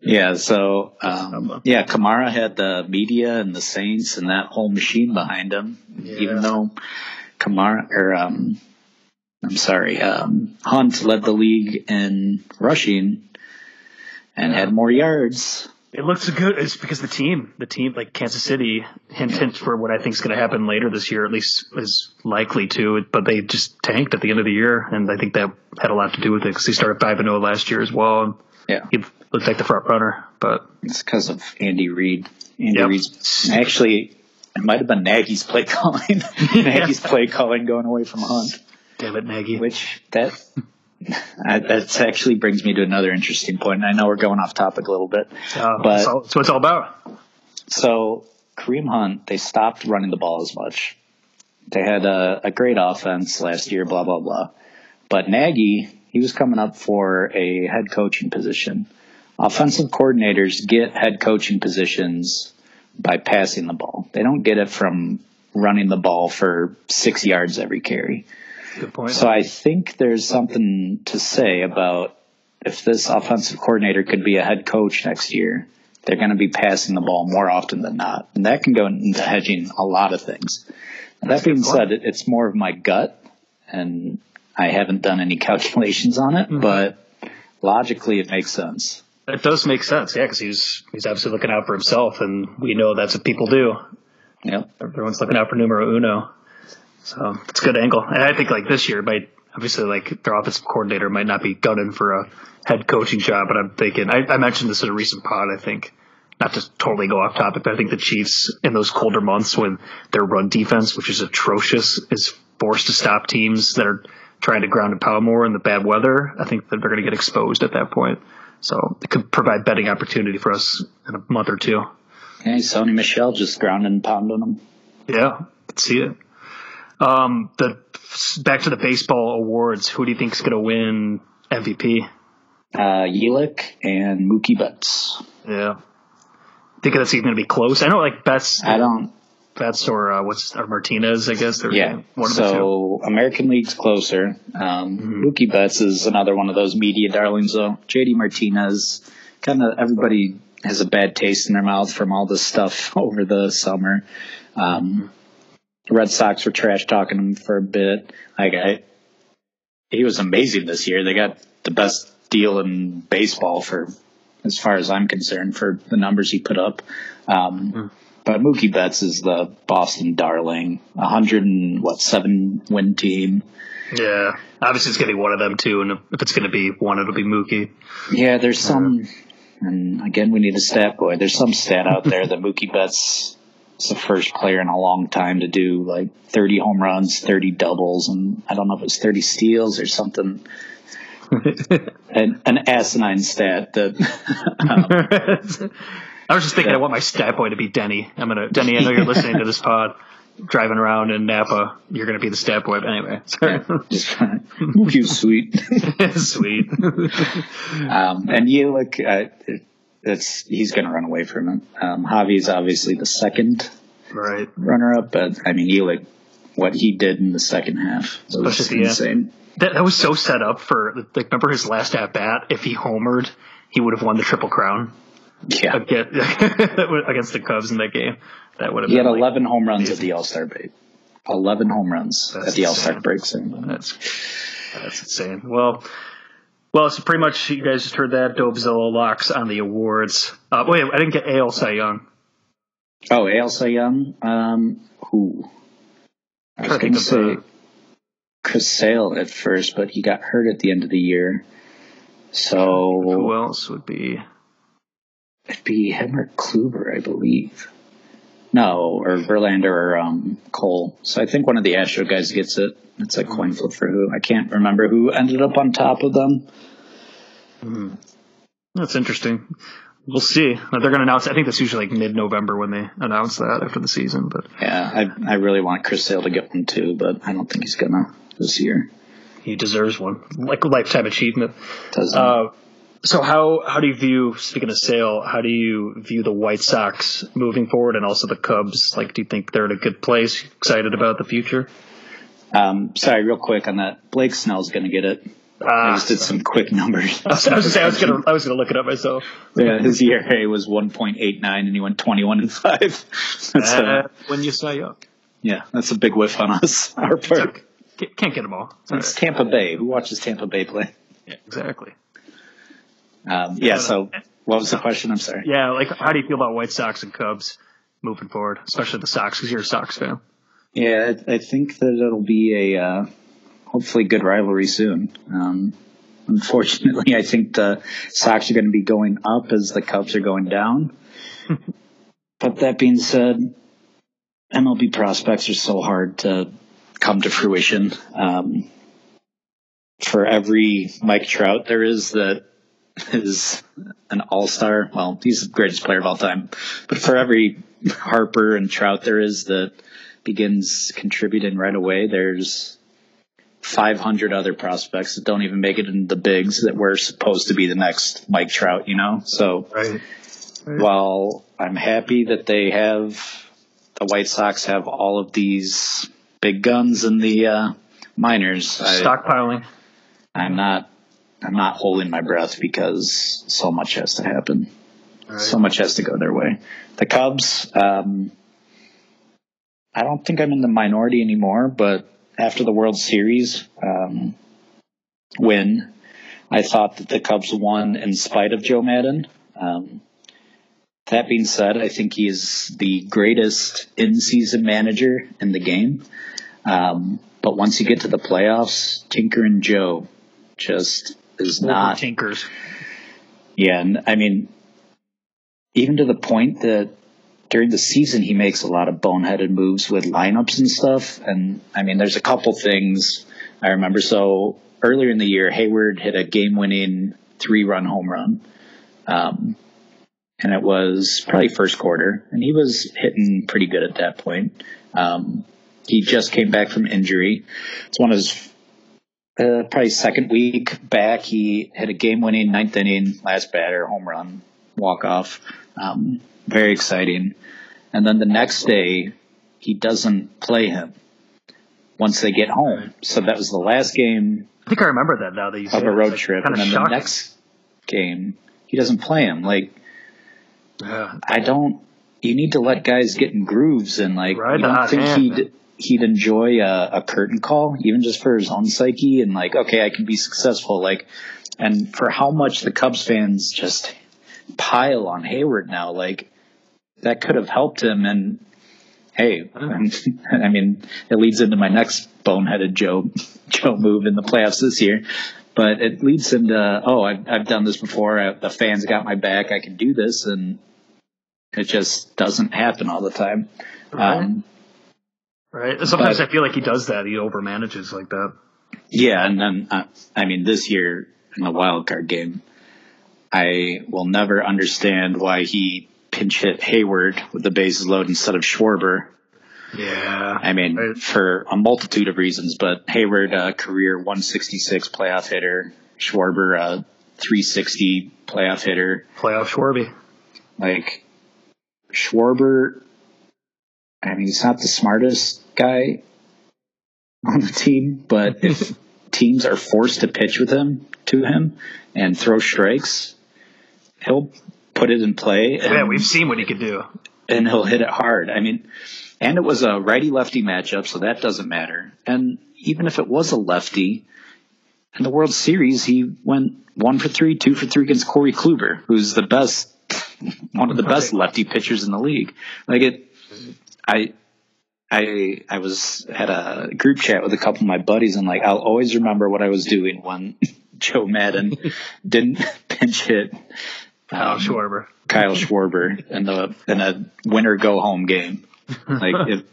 Yeah, so um, yeah, Kamara had the media and the Saints and that whole machine behind him. Even though Kamara or um, I'm sorry, um, Hunt led the league in rushing and had more yards. It looks good. It's because the team, the team, like Kansas City, hint hint for what I think is going to happen later this year. At least is likely to. But they just tanked at the end of the year, and I think that had a lot to do with it because they started five and zero last year as well. And Yeah, he looked like the front runner, but it's because of Andy Reid. Andy Yep. Reid's actually it might have been Nagy's play calling. Nagy's play calling going away from Hunt. damn it, Nagy. Which that that actually brings me to another interesting point. And I know we're going off topic a little bit, Uh, but that's, all, that's what it's all about. so Kareem Hunt they stopped running the ball as much. They had a, a great offense last year, blah blah blah. But Nagy he was coming up for a head coaching position. Offensive coordinators get head coaching positions by passing the ball. They don't get it from running the ball for six yards every carry. Good point. So I think there's something to say about if this offensive coordinator could be a head coach next year, they're going to be passing the ball more often than not. And that can go into hedging a lot of things. That being said, it, it's more of my gut, and I haven't done any calculations on it, Mm-hmm. but logically it makes sense. It does make sense, yeah, because he's he's obviously looking out for himself, and we know that's what people do. Yep. Everyone's looking out for numero uno. So it's a good angle. And I think like this year might obviously like their offensive coordinator might not be gunning for a head coaching job, but I'm thinking I, I mentioned this in a recent pod, I think. Not to totally go off topic, but I think the Chiefs in those colder months when their run defense, which is atrocious, is forced to stop teams that are trying to ground and pound more in the bad weather, I think that they're going to get exposed at that point. So it could provide betting opportunity for us in a month or two. Hey, Sony Michel just grounding and pounding them. Yeah, could see it. Um, the back to the baseball awards. Who do you think is going to win MVP? Uh, Yelich and Mookie Betts. Yeah, I think that's even going to be close. I know like Betts, I don't. Betts or uh, what's or Martinez. I guess they're Yeah. one of the two. So American League's closer. Um, Mookie Betts is another one of those media darlings, though. JD Martinez, kind of everybody has a bad taste in their mouth from all this stuff over the summer. Um, Red Sox were trash talking him for a bit. Like I, he was amazing this year. They got the best deal in baseball for, as far as I'm concerned, for the numbers he put up. Um, But Mookie Betts is the Boston darling, a hundred and what seven win team. Yeah, obviously it's going to be one of them too. And if it's going to be one, it'll be Mookie. Yeah, there's some, and again, we need a stat boy. There's some stat out there that Mookie Betts is the first player in a long time to do like 30 home runs, 30 doubles, and I don't know if it was 30 steals or something. an, an asinine stat that I was just thinking, I want my stat boy to be Denny. I'm gonna Denny. I know you're listening to this pod, driving around in Napa. You're gonna be the stat boy. But anyway, sorry. just Mookie's sweet. Sweet. Um, and Yelich, uh, it, it's he's going to run away from it. Um, Javy's obviously the second right. runner-up, but I mean Yelich, what he did in the second half was Especially at the end. insane. That, that was so set up for like. Remember his last at bat? If he homered, he would have won the triple crown Yeah, against, against the Cubs in that game. That would have he been had like, 11 home runs at the All-Star break. 11 home runs That's at the All-Star break. That's that's insane. Well, well, so pretty much you guys just heard that Dobzilla locks on the awards. Uh, wait, I didn't get AL Cy Young. Oh, AL Cy Young. Um, who? I was going to say Chris Sale at first, but he got hurt at the end of the year. So who else would be? it'd be him or Kluber, I believe. No, or Verlander or um, Cole. So I think one of the Astro guys gets it. It's a coin flip for who. I can't remember who ended up on top of them. That's interesting. We'll see. They're going to announce. I think that's usually like mid-November when they announce that after the season. But Yeah, I I really want Chris Sale to get one too, but I don't think he's gonna this year. he deserves one, like a lifetime achievement. Doesn't Uh, so how how do you view speaking of Sale? How do you view the White Sox moving forward, and also the Cubs? Like, do you think they're in a good place? Excited about the future? um, sorry, real quick on that. Blake Snell's gonna get it. I Ah, just did some quick numbers. I was, I was gonna say I was gonna I was gonna look it up myself. yeah, his ERA was 1.89, and he went 21 and five. That's Uh, uh, when you say Young, yeah, that's a big whiff on us. Our part. Can't- can't get them all. It's all It's right. Tampa Bay. Who watches Tampa Bay play? Yeah, exactly. Um, yeah. So, what was the question? I'm sorry. Yeah, like how do you feel about White Sox and Cubs moving forward, especially the Sox because you're a Sox fan? Yeah, I, I think that it'll be a uh, hopefully good rivalry soon. Um, unfortunately, I think the Sox are going to be going up as the Cubs are going down. but that being said, MLB prospects are so hard to come to fruition. Um, for every Mike Trout there is that is an all-star. Well, he's the greatest player of all time. But for every Harper and Trout there is that begins contributing right away, there's 500 other prospects that don't even make it into the bigs that were supposed to be the next Mike Trout, you know? So Right. while I'm happy that they have the White Sox have all of these big guns in the uh, minors, I, Stockpiling. I'm not I'm not holding my breath because so much has to happen. So much has to go their way. The Cubs, um, I don't think I'm in the minority anymore, but after the World Series um, win, I thought that the Cubs won in spite of Joe Maddon. Um, that being said, I think he is the greatest in-season manager in the game. Um, but once you get to the playoffs, Tinker and Joe just is not. Tinkers. Yeah, and I mean, even to the point that during the season he makes a lot of boneheaded moves with lineups and stuff. And I mean, there's a couple things I remember. So earlier in the year, Heyward hit a game-winning three-run home run. Um, and it was probably first quarter, and he was hitting pretty good at that point. Um, he just came back from injury. It's one of his uh, probably second week back. He hit a game-winning ninth inning, last batter, home run, walk off. Um, very exciting. And then the next day, he doesn't play him once they get home. So that was the last game I think I remember that now that you of a road like, trip, and then shocking. the next game he doesn't play him. Like Yeah. I don't. You need to let guys get in grooves, and like Right, you don't think hand. he'd he'd enjoy a, a curtain call, even just for his own psyche, and like okay, I can be successful. Like, and for how much the Cubs fans just pile on Heyward now, like that could have helped him. And hey, I mean, it leads into my next boneheaded Joe Joe move in the playoffs this year. But it leads him to oh I've I've done this before. I, the fans got my back. I can do this, and it just doesn't happen all the time. Um, Right. Sometimes But- I feel like he does that. He overmanages like that. yeah, and then uh, I mean this year in the wild card game, I will never understand why he pinch hit Heyward with the bases loaded instead of Schwarber. Yeah. I mean, Right. for a multitude of reasons, but Heyward, uh, career 166 playoff hitter, Schwarber, uh, 360 playoff hitter. Playoff Schwarby. Like Schwarber, I mean, he's not the smartest guy on the team, but if teams are forced to pitch with him to him and throw strikes, he'll put it in play. And, Yeah, we've seen what he could do. and he'll hit it hard. I mean, and it was a righty lefty matchup, so that doesn't matter. And even if it was a lefty, in the World Series, he went one for three, two for three against Corey Kluber, who's the best, one of the best lefty pitchers in the league. Like it, I, I, I was had a group chat with a couple of my buddies, and like I'll always remember what I was doing when Joe Maddon didn't pinch hit Kyle um, Schwarber. Kyle Schwarber in the in a winner go home game. Like it,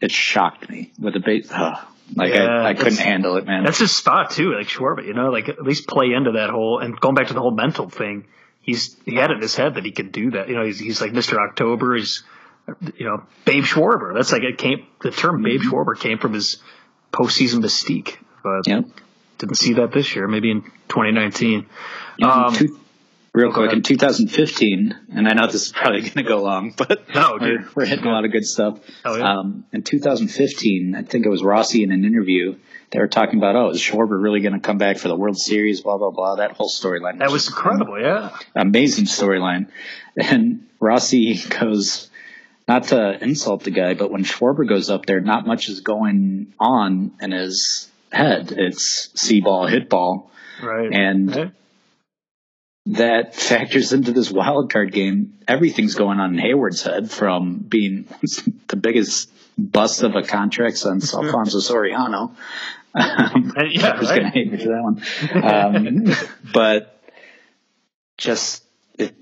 it shocked me with the base. Uh, like Yeah, I, I couldn't handle it, man. That's his spot too, like Schwarber. You know, like at least play into that whole and going back to the whole mental thing. He's he had it in his head that he could do that. You know, he's he's like Mr. October. He's you know Babe Schwarber. That's like it came. The term Babe Schwarber came from his postseason mystique. But Yep. didn't see that this year. Maybe in 2019. In Um, two- real quick, in 2015, and I know this is probably going to go long, but No, we're, dude. we're hitting a lot of good stuff. Oh, yeah. um, in 2015, I think it was Rossy in an interview. They were talking about, oh, is Schwarber really going to come back for the World Series? Blah blah blah. That whole storyline. that was incredible. Yeah. amazing storyline. And Rossy goes, not to insult the guy, but when Schwarber goes up there, not much is going on in his head. It's see ball, hit ball. Right. And Right. that factors into this wild card game. Everything's going on in Heyward's head from being the biggest bust of a contract since Alfonso Soriano. Um, yeah, Trevor's right. gonna hate me for that one. Um, but just it,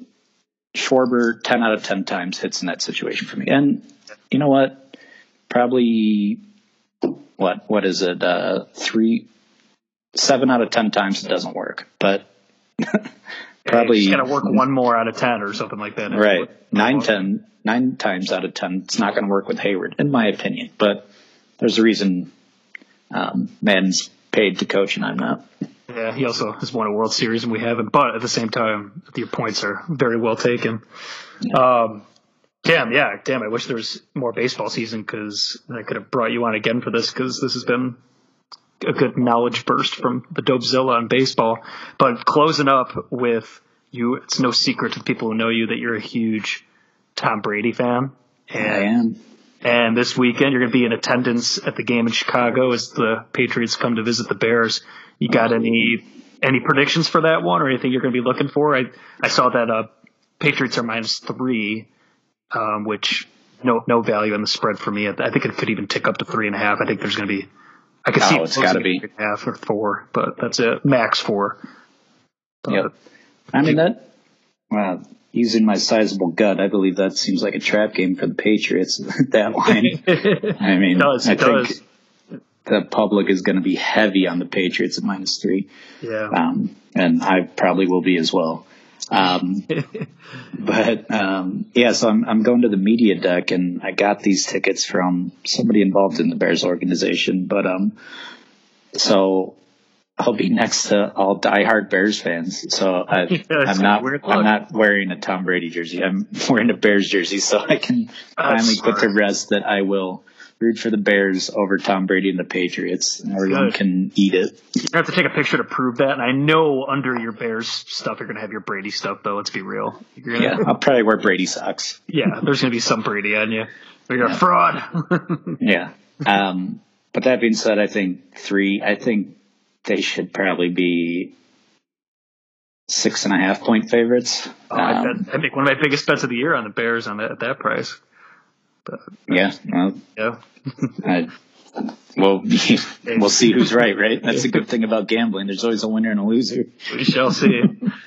Schwarber, ten out of ten times hits in that situation for me. And you know what? Probably what what is it? Uh, three, seven out of ten times it doesn't work. But probably got to work one more out of ten or something like that. right nine ten nine times out of ten it's not going to work with Heyward in my opinion. But there's a reason um, Maddon's paid to coach and I'm not. Yeah, he also has won a World Series and we haven't. But at the same time, your points are very well taken. Um, damn, yeah, damn. I wish there was more baseball season because I could have brought you on again for this because this has been a good knowledge burst from the Dobzilla on baseball. But closing up with you, it's no secret to the people who know you that you're a huge Tom Brady fan. I am. And this weekend, you're going to be in attendance at the game in Chicago as the Patriots come to visit the Bears. You got any any predictions for that one, or anything you're going to be looking for? I I saw that uh, Patriots are minus three, um, which no no value in the spread for me. I think it could even tick up to three and a half. I think there's going to be. I could Oh, see it it's be. three and a half or four, but that's it. Max four. But- Yep. I mean that. Well, using my sizable gut, I believe that seems like a trap game for the Patriots. that line. I mean, It does, I it think does. The public is going to be heavy on the Patriots at minus three, Yeah. um, and I probably will be as well. Um, but um, yeah, so I'm I'm going to the media deck, and I got these tickets from somebody involved in the Bears organization. But um, so I'll be next to all diehard Bears fans. So I, I'm not I'm not wearing a Tom Brady jersey. I'm wearing a Bears jersey, so I can finally put to rest that I will root for the Bears over Tom Brady and the Patriots. And everyone can eat it. You have to take a picture to prove that. And I know under your Bears stuff, you're going to have your Brady stuff, though. Let's be real. Gonna, Yeah, I'll probably wear Brady socks. yeah, there's going to be some Brady on you. You're a fraud. Yeah. Um, but that being said, I think three. I think they should probably be six and a half point favoriats. Oh, I, Um, bet, I make one of my biggest bets of the year on the Bears on that, at that price. Yeah. Well, Yeah. I, well, we'll see who's right. Right. That's a good thing about gambling. There's always a winner and a loser. We shall see.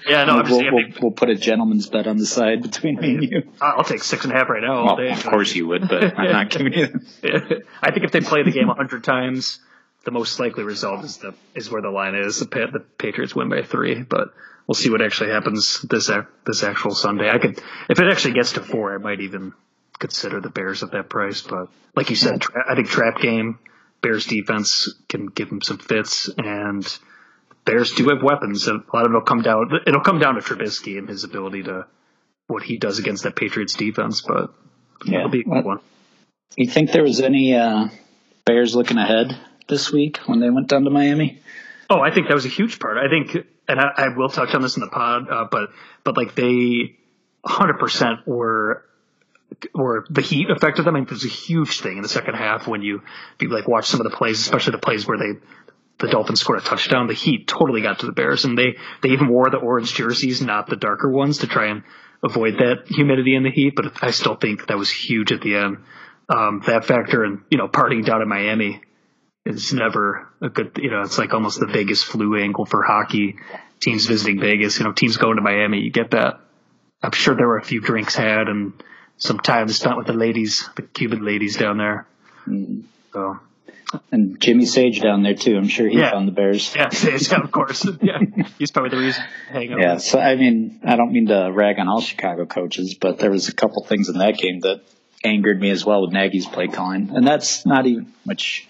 Yeah, no, we'll, we'll, we'll put a gentleman's bet on the side between me and you. I'll take six and a half right now. Well, of course you would, but I'm not giving you. I think if they play the game a hundred times, the most likely result is the is where the line is. The, the Patriots win by three, but we'll see what actually happens this this actual Sunday. I could, if it actually gets to four, I might even consider the Bears at that price. But like you said, tra- I think trap game. Bears defense can give them some fits, and Bears do have weapons. A lot of it'll come down. It'll come down to Trubisky and his ability to what he does against that Patriots defense. But Yeah. it'll be a good one. You think there was any uh, Bears looking ahead this week when they went down to Miami? Oh, I think that was a huge part. I think, and I, I will touch on this in the pod, uh, but but like they, hundred percent were were the heat affected them. I it was a huge thing in the second half when you you like watch some of the plays, especially the plays where they the Dolphins scored a touchdown. The heat totally got to the Bears, and they they even wore the orange jerseys, not the darker ones, to try and avoid that humidity and the heat. But I still think that was huge at the end. Um, that factor, and you know, partying down in Miami is never a good. You know, it's like almost the Vegas flu angle for hockey. Teams visiting Vegas, you know, teams going to Miami, you get that. I'm sure there were a few drinks had and some time spent with the ladies, the Cuban ladies down there. So And Jimmy Sage down there too. I'm sure he Yeah. found the Bears. yeah, yeah, of course, yeah, he's probably the reason. Hang out. Yeah, so I mean, I don't mean to rag on all Chicago coaches, but there was a couple things in that game that angered me as well with Nagy's play calling, and that's not even which.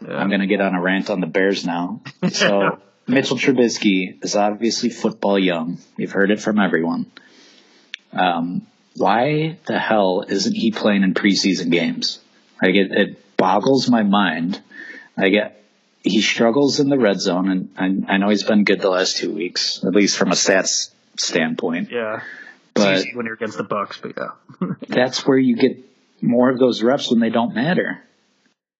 I'm going to get on a rant on the Bears now. So Mitchell Trubisky is obviously football young. You've heard it from everyone. Um, why the hell isn't he playing in preseason games? Like it, it boggles my mind. I get he struggles in the red zone, and I, I know he's been good the last two weeks, at least from a stats standpoint. yeah. But it's easy when you're against the Bucks, but yeah, that's where you get more of those reps when they don't matter.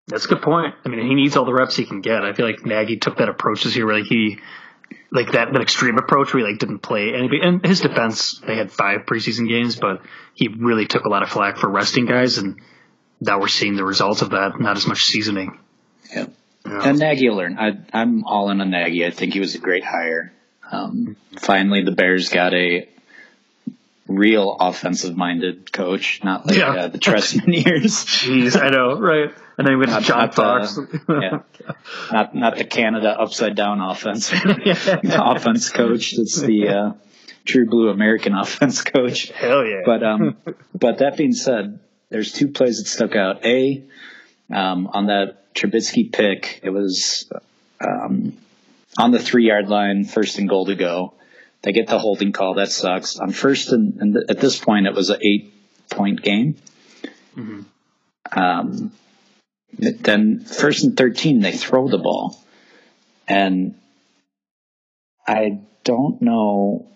that's a good point. I mean, he needs all the reps he can get. I feel like Nagy took that approach this year, where like he, like that, that extreme approach where he like didn't play anybody. And his defense, they had five preseason games, but he really took a lot of flack for resting guys, and now we're seeing the results of that. Not as much seasoning. Yeah. Yeah. And Nagy will learn. I, I'm all in on Nagy. I think he was a great hire. Um, finally, the Bears got a real offensive-minded coach, not like Yeah. uh, the Trestman years. Jeez, I know, right? And then we went to Not- John not the- Fox. yeah, not not the Canada upside down offense offense coach. It's the uh, true blue American offense coach. Hell yeah. But um, but that being said, there's two plays that stuck out. A, um, on that Trubisky pick, it was um, on the three yard line, first and goal to go. They get the holding call. That sucks. On first and, and at this point, it was an eight point game. Um, then first and thirteen, they throw the ball, and I don't know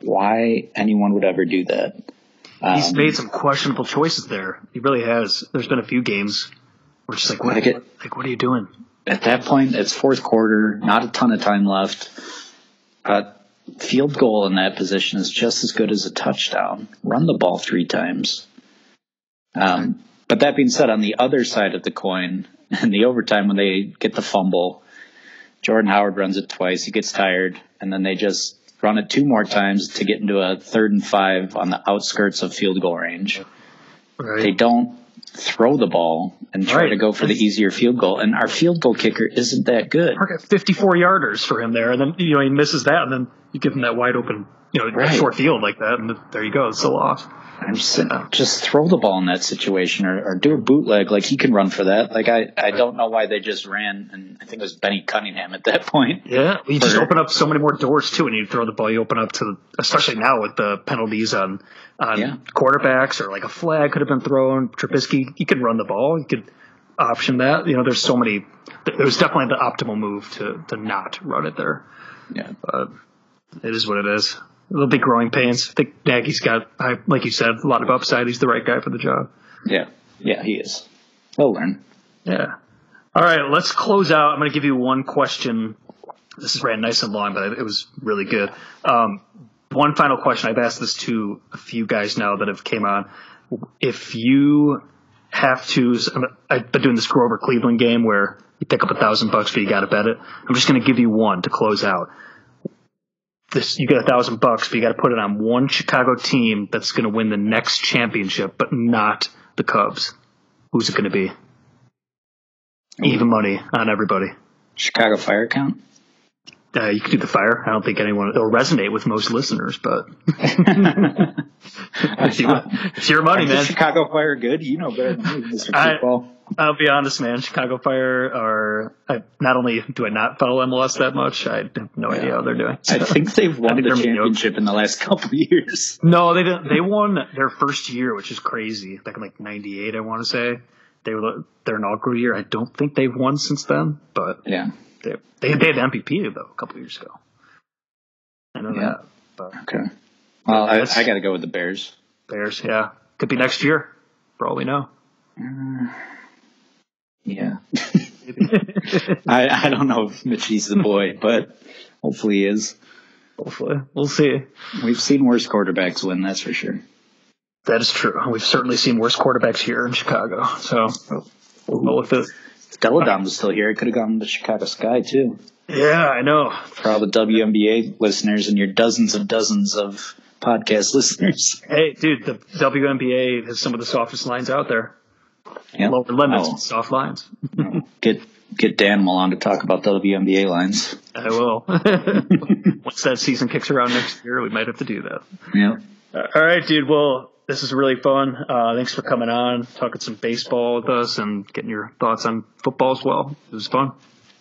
why anyone would ever do that. He's Um, made some questionable choices there. He really has. There's been a few games where it's just like, what, Like it- like, what are you doing? at that point, it's fourth quarter, not a ton of time left. A field goal in that position is just as good as a touchdown. Run the ball three times. Um, but that being said, on the other side of the coin, in the overtime when they get the fumble, Jordan Howard runs it twice. He gets tired, and then they just run it two more times to get into a third and five on the outskirts of field goal range. Right. They don't throw the ball and try Right. to go for the easier field goal. And our field goal kicker isn't that good. Park at 54 yarders for him there, and then you know he misses that, and then you give him that wide open, you know, Right. short field like that, and there you go, it's still off. I'm just saying, just throw the ball in that situation or, or do a bootleg. Like he can run for that. Like I, I don't know why they just ran. And I think it was Benny Cunningham at that point. Yeah, you just open up so many more doors too, and you throw the ball. You open up to, especially now with the penalties on on Yeah. quarterbacks, or like a flag could have been thrown. Trubisky, he could run the ball. He could option that. You know, there's so many. There was definitely the optimal move to to not run it there. Yeah. But it is what it is. There'll be growing pains. I think Nagy's got, I- like you said, a lot of upside. He's the right guy for the job. Yeah. Yeah, he is. He'll learn. Yeah. All right, let's close out. I'm going to give you one question. This is ran nice and long, but it was really good. Um, one final question. I've asked this to a few guys now that have came on. If you have to, I've been doing this Grover Cleveland game where you pick up a thousand bucks, but you got to bet it. I'm just going to give you one to close out. This you get a thousand bucks, but you got to put it on one Chicago team that's going to win the next championship, but not the Cubs. Who's it going to be? even money on everybody. Chicago Fire count? Uh, you can do the fire. I don't think anyone it'll resonate with most listeners, but it's, your, it's your money, Is man. Chicago Fire good? You know better than me, Mr. I- Football. I'll be honest, man. Chicago Fire are. I, not only do I not follow MLS that much, I have no idea how they're doing. I think they've won think the championship in the last couple of years. no, they didn't. They won their first year, which is crazy. Back in like '98, I want to say they were their inaugural year. I don't think they've won since then, but Yeah. they they, they had MVP though a couple years ago. I know Yeah. that. But Okay. Well, I, I got to go with the Bears. Bears, yeah, could be next year for all we know. Uh, Yeah. I, I don't know if Mitchie's the boy, but hopefully he is. Hopefully, we'll see. We've seen worse quarterbacks win, that's for sure. That is true. We've certainly seen worse quarterbacks here in Chicago. So, oh. well, with the If Delle Donne was still here, it could have gone to Chicago Sky too. yeah, I know. For all the WNBA listeners and your dozens and dozens of podcast listeners. Hey, dude, the WNBA has some of the softest lines out there. Yeah. Lower limits, Oh, soft lines. get get Dan Milan to talk about WNBA lines. I will. Once that season kicks around next year, we might have to do that. Yeah. All right, dude. Well, this is really fun. Uh, thanks for coming on, talking some baseball with us, and getting your thoughts on football as well. It was fun.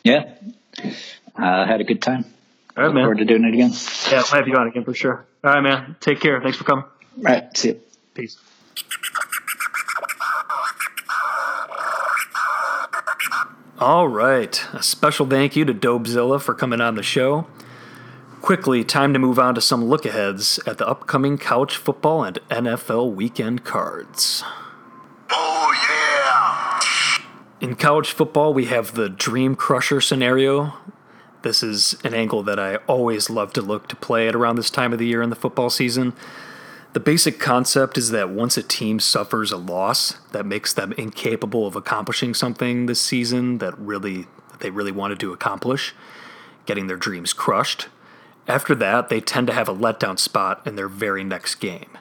Yeah. Uh, had a good time. All right, Look forward to doing it again. Yeah, I'll have you on again for sure. All right, man. Take care. Thanks for coming. All right. See you. Peace. All right. A special thank you to Dobzilla for coming on the show. Quickly, time to move on to some look aheads at the upcoming couch football and NFL weekend cards. Oh yeah! In college football, we have the Dream Crusher scenario. This is an angle that I always love to look to play at around this time of the year in the football season. The basic concept is that once a team suffers a loss that makes them incapable of accomplishing something this season that really that they really wanted to accomplish, getting their dreams crushed, after that they tend to have a letdown spot in their very next game.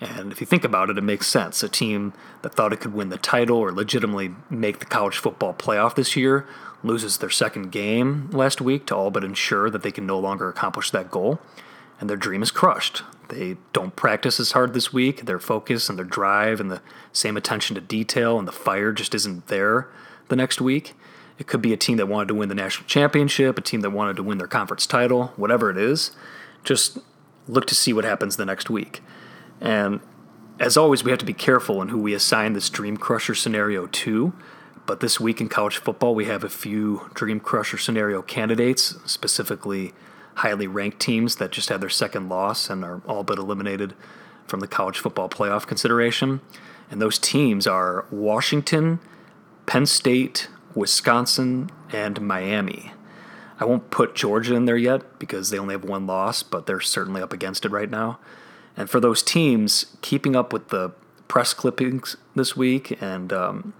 And if you think about it, it makes sense. A team that thought it could win the title or legitimately make the college football playoff this year loses their second game last week to all but ensure that they can no longer accomplish that goal, and their dream is crushed. They don't practice as hard this week. Their focus and their drive and the same attention to detail and the fire just isn't there the next week. It could be a team that wanted to win the national championship, a team that wanted to win their conference title, whatever it is. Just look to see what happens the next week. And as always, we have to be careful in who we assign this Dream Crusher scenario to. But this week in college football, we have a few Dream Crusher scenario candidates, specifically highly ranked teams that just had their second loss and are all but eliminated from the college football playoff consideration. And those teams are Washington, Penn State, Wisconsin, and Miami. I won't put Georgia in there yet because they only have one loss, but they're certainly up against it right now. And for those teams, keeping up with the press clippings this week and um,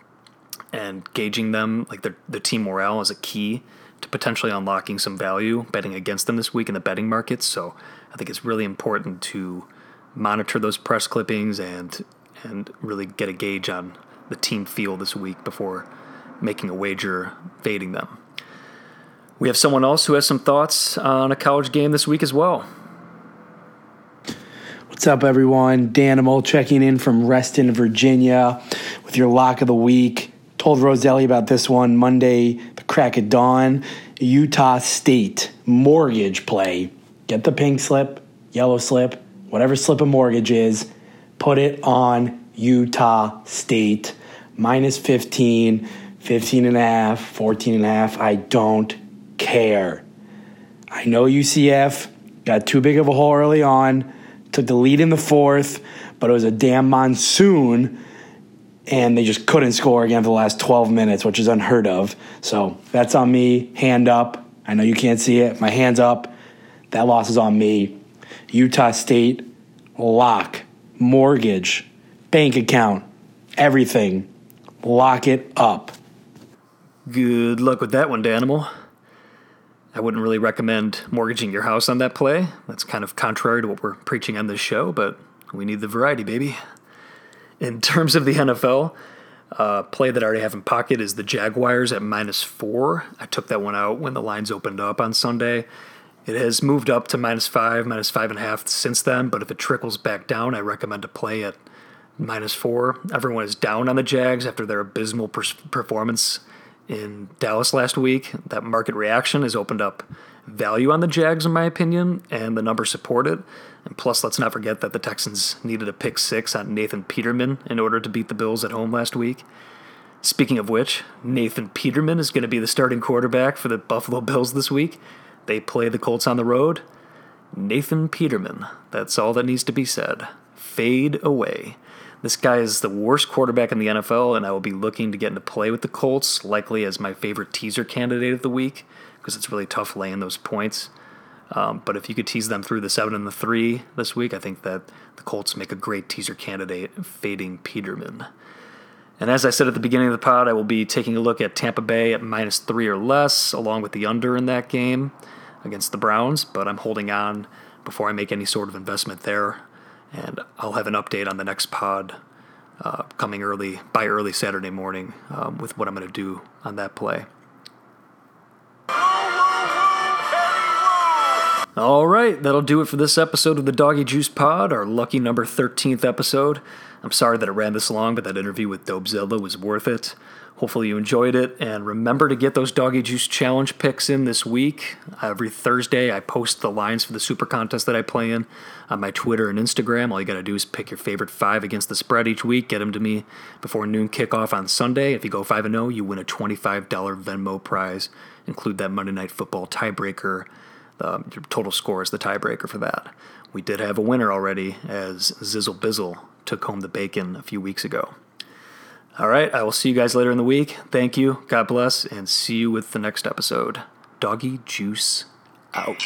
and gauging them, like the the team morale, is a key potentially unlocking some value betting against them this week in the betting markets. So I think it's really important to monitor those press clippings and and really get a gauge on the team feel this week before making a wager fading them. We have someone else who has some thoughts on a college game this week as well. What's up, everyone? Danimal checking in from Reston, Virginia, with your lock of the week. Told Roselli about this one Monday, crack of dawn. Utah State mortgage play. Get the pink slip, yellow slip, whatever slip of mortgage is, put it on Utah State. Minus 15, 15 and a half, 14 and a half. I don't care. I know UCF got too big of a hole early on, took the lead in the fourth, but it was a damn monsoon, and they just couldn't score again for the last 12 minutes, which is unheard of. So that's on me. Hand up. I know you can't see it. My hand's up. That loss is on me. Utah State, lock, mortgage, bank account, everything. Lock it up. Good luck with that one, Danimal. I wouldn't really recommend mortgaging your house on that play. That's kind of contrary to what we're preaching on this show, but we need the variety, baby. In terms of the NFL, uh, play that I already have in pocket is the Jaguars at minus four. I took that one out when the lines opened up on Sunday. It has moved up to minus five, minus five and a half since then, but if it trickles back down, I recommend to play at minus four. Everyone is down on the Jags after their abysmal per- performance in Dallas last week. That market reaction has opened up value on the Jags, in my opinion, and the numbers support it. And plus, let's not forget that the Texans needed a pick six on Nathan Peterman in order to beat the Bills at home last week. Speaking of which, Nathan Peterman is going to be the starting quarterback for the Buffalo Bills this week. They play the Colts on the road. Nathan Peterman. That's all that needs to be said. Fade away. This guy is the worst quarterback in the NFL, and I will be looking to get into play with the Colts, likely as my favorite teaser candidate of the week, because it's really tough laying those points. Um, but if you could tease them through the seven and the three this week, I think that the Colts make a great teaser candidate, fading Peterman. And as I said at the beginning of the pod, I will be taking a look at Tampa Bay at minus three or less, along with the under in that game against the Browns. But I'm holding on before I make any sort of investment there. And I'll have an update on the next pod uh, coming early by early Saturday morning um, with what I'm going to do on that play. All right, that'll do it for this episode of the Doggy Juice Pod, our lucky number 13th episode. I'm sorry that it ran this long, but that interview with Dobzilla was worth it. Hopefully you enjoyed it, and remember to get those Doggy Juice Challenge picks in this week. Every Thursday, I post the lines for the super contest that I play in on my Twitter and Instagram. All you got to do is pick your favorite five against the spread each week, get them to me before noon kickoff on Sunday. If you go 5 0, you win a $25 Venmo prize. Include that Monday Night Football tiebreaker. The your total score is the tiebreaker for that. We did have a winner already, as Zizzle Bizzle took home the bacon a few weeks ago. All right, I will see you guys later in the week. Thank you, God bless, and see you with the next episode. Doggy Juice out.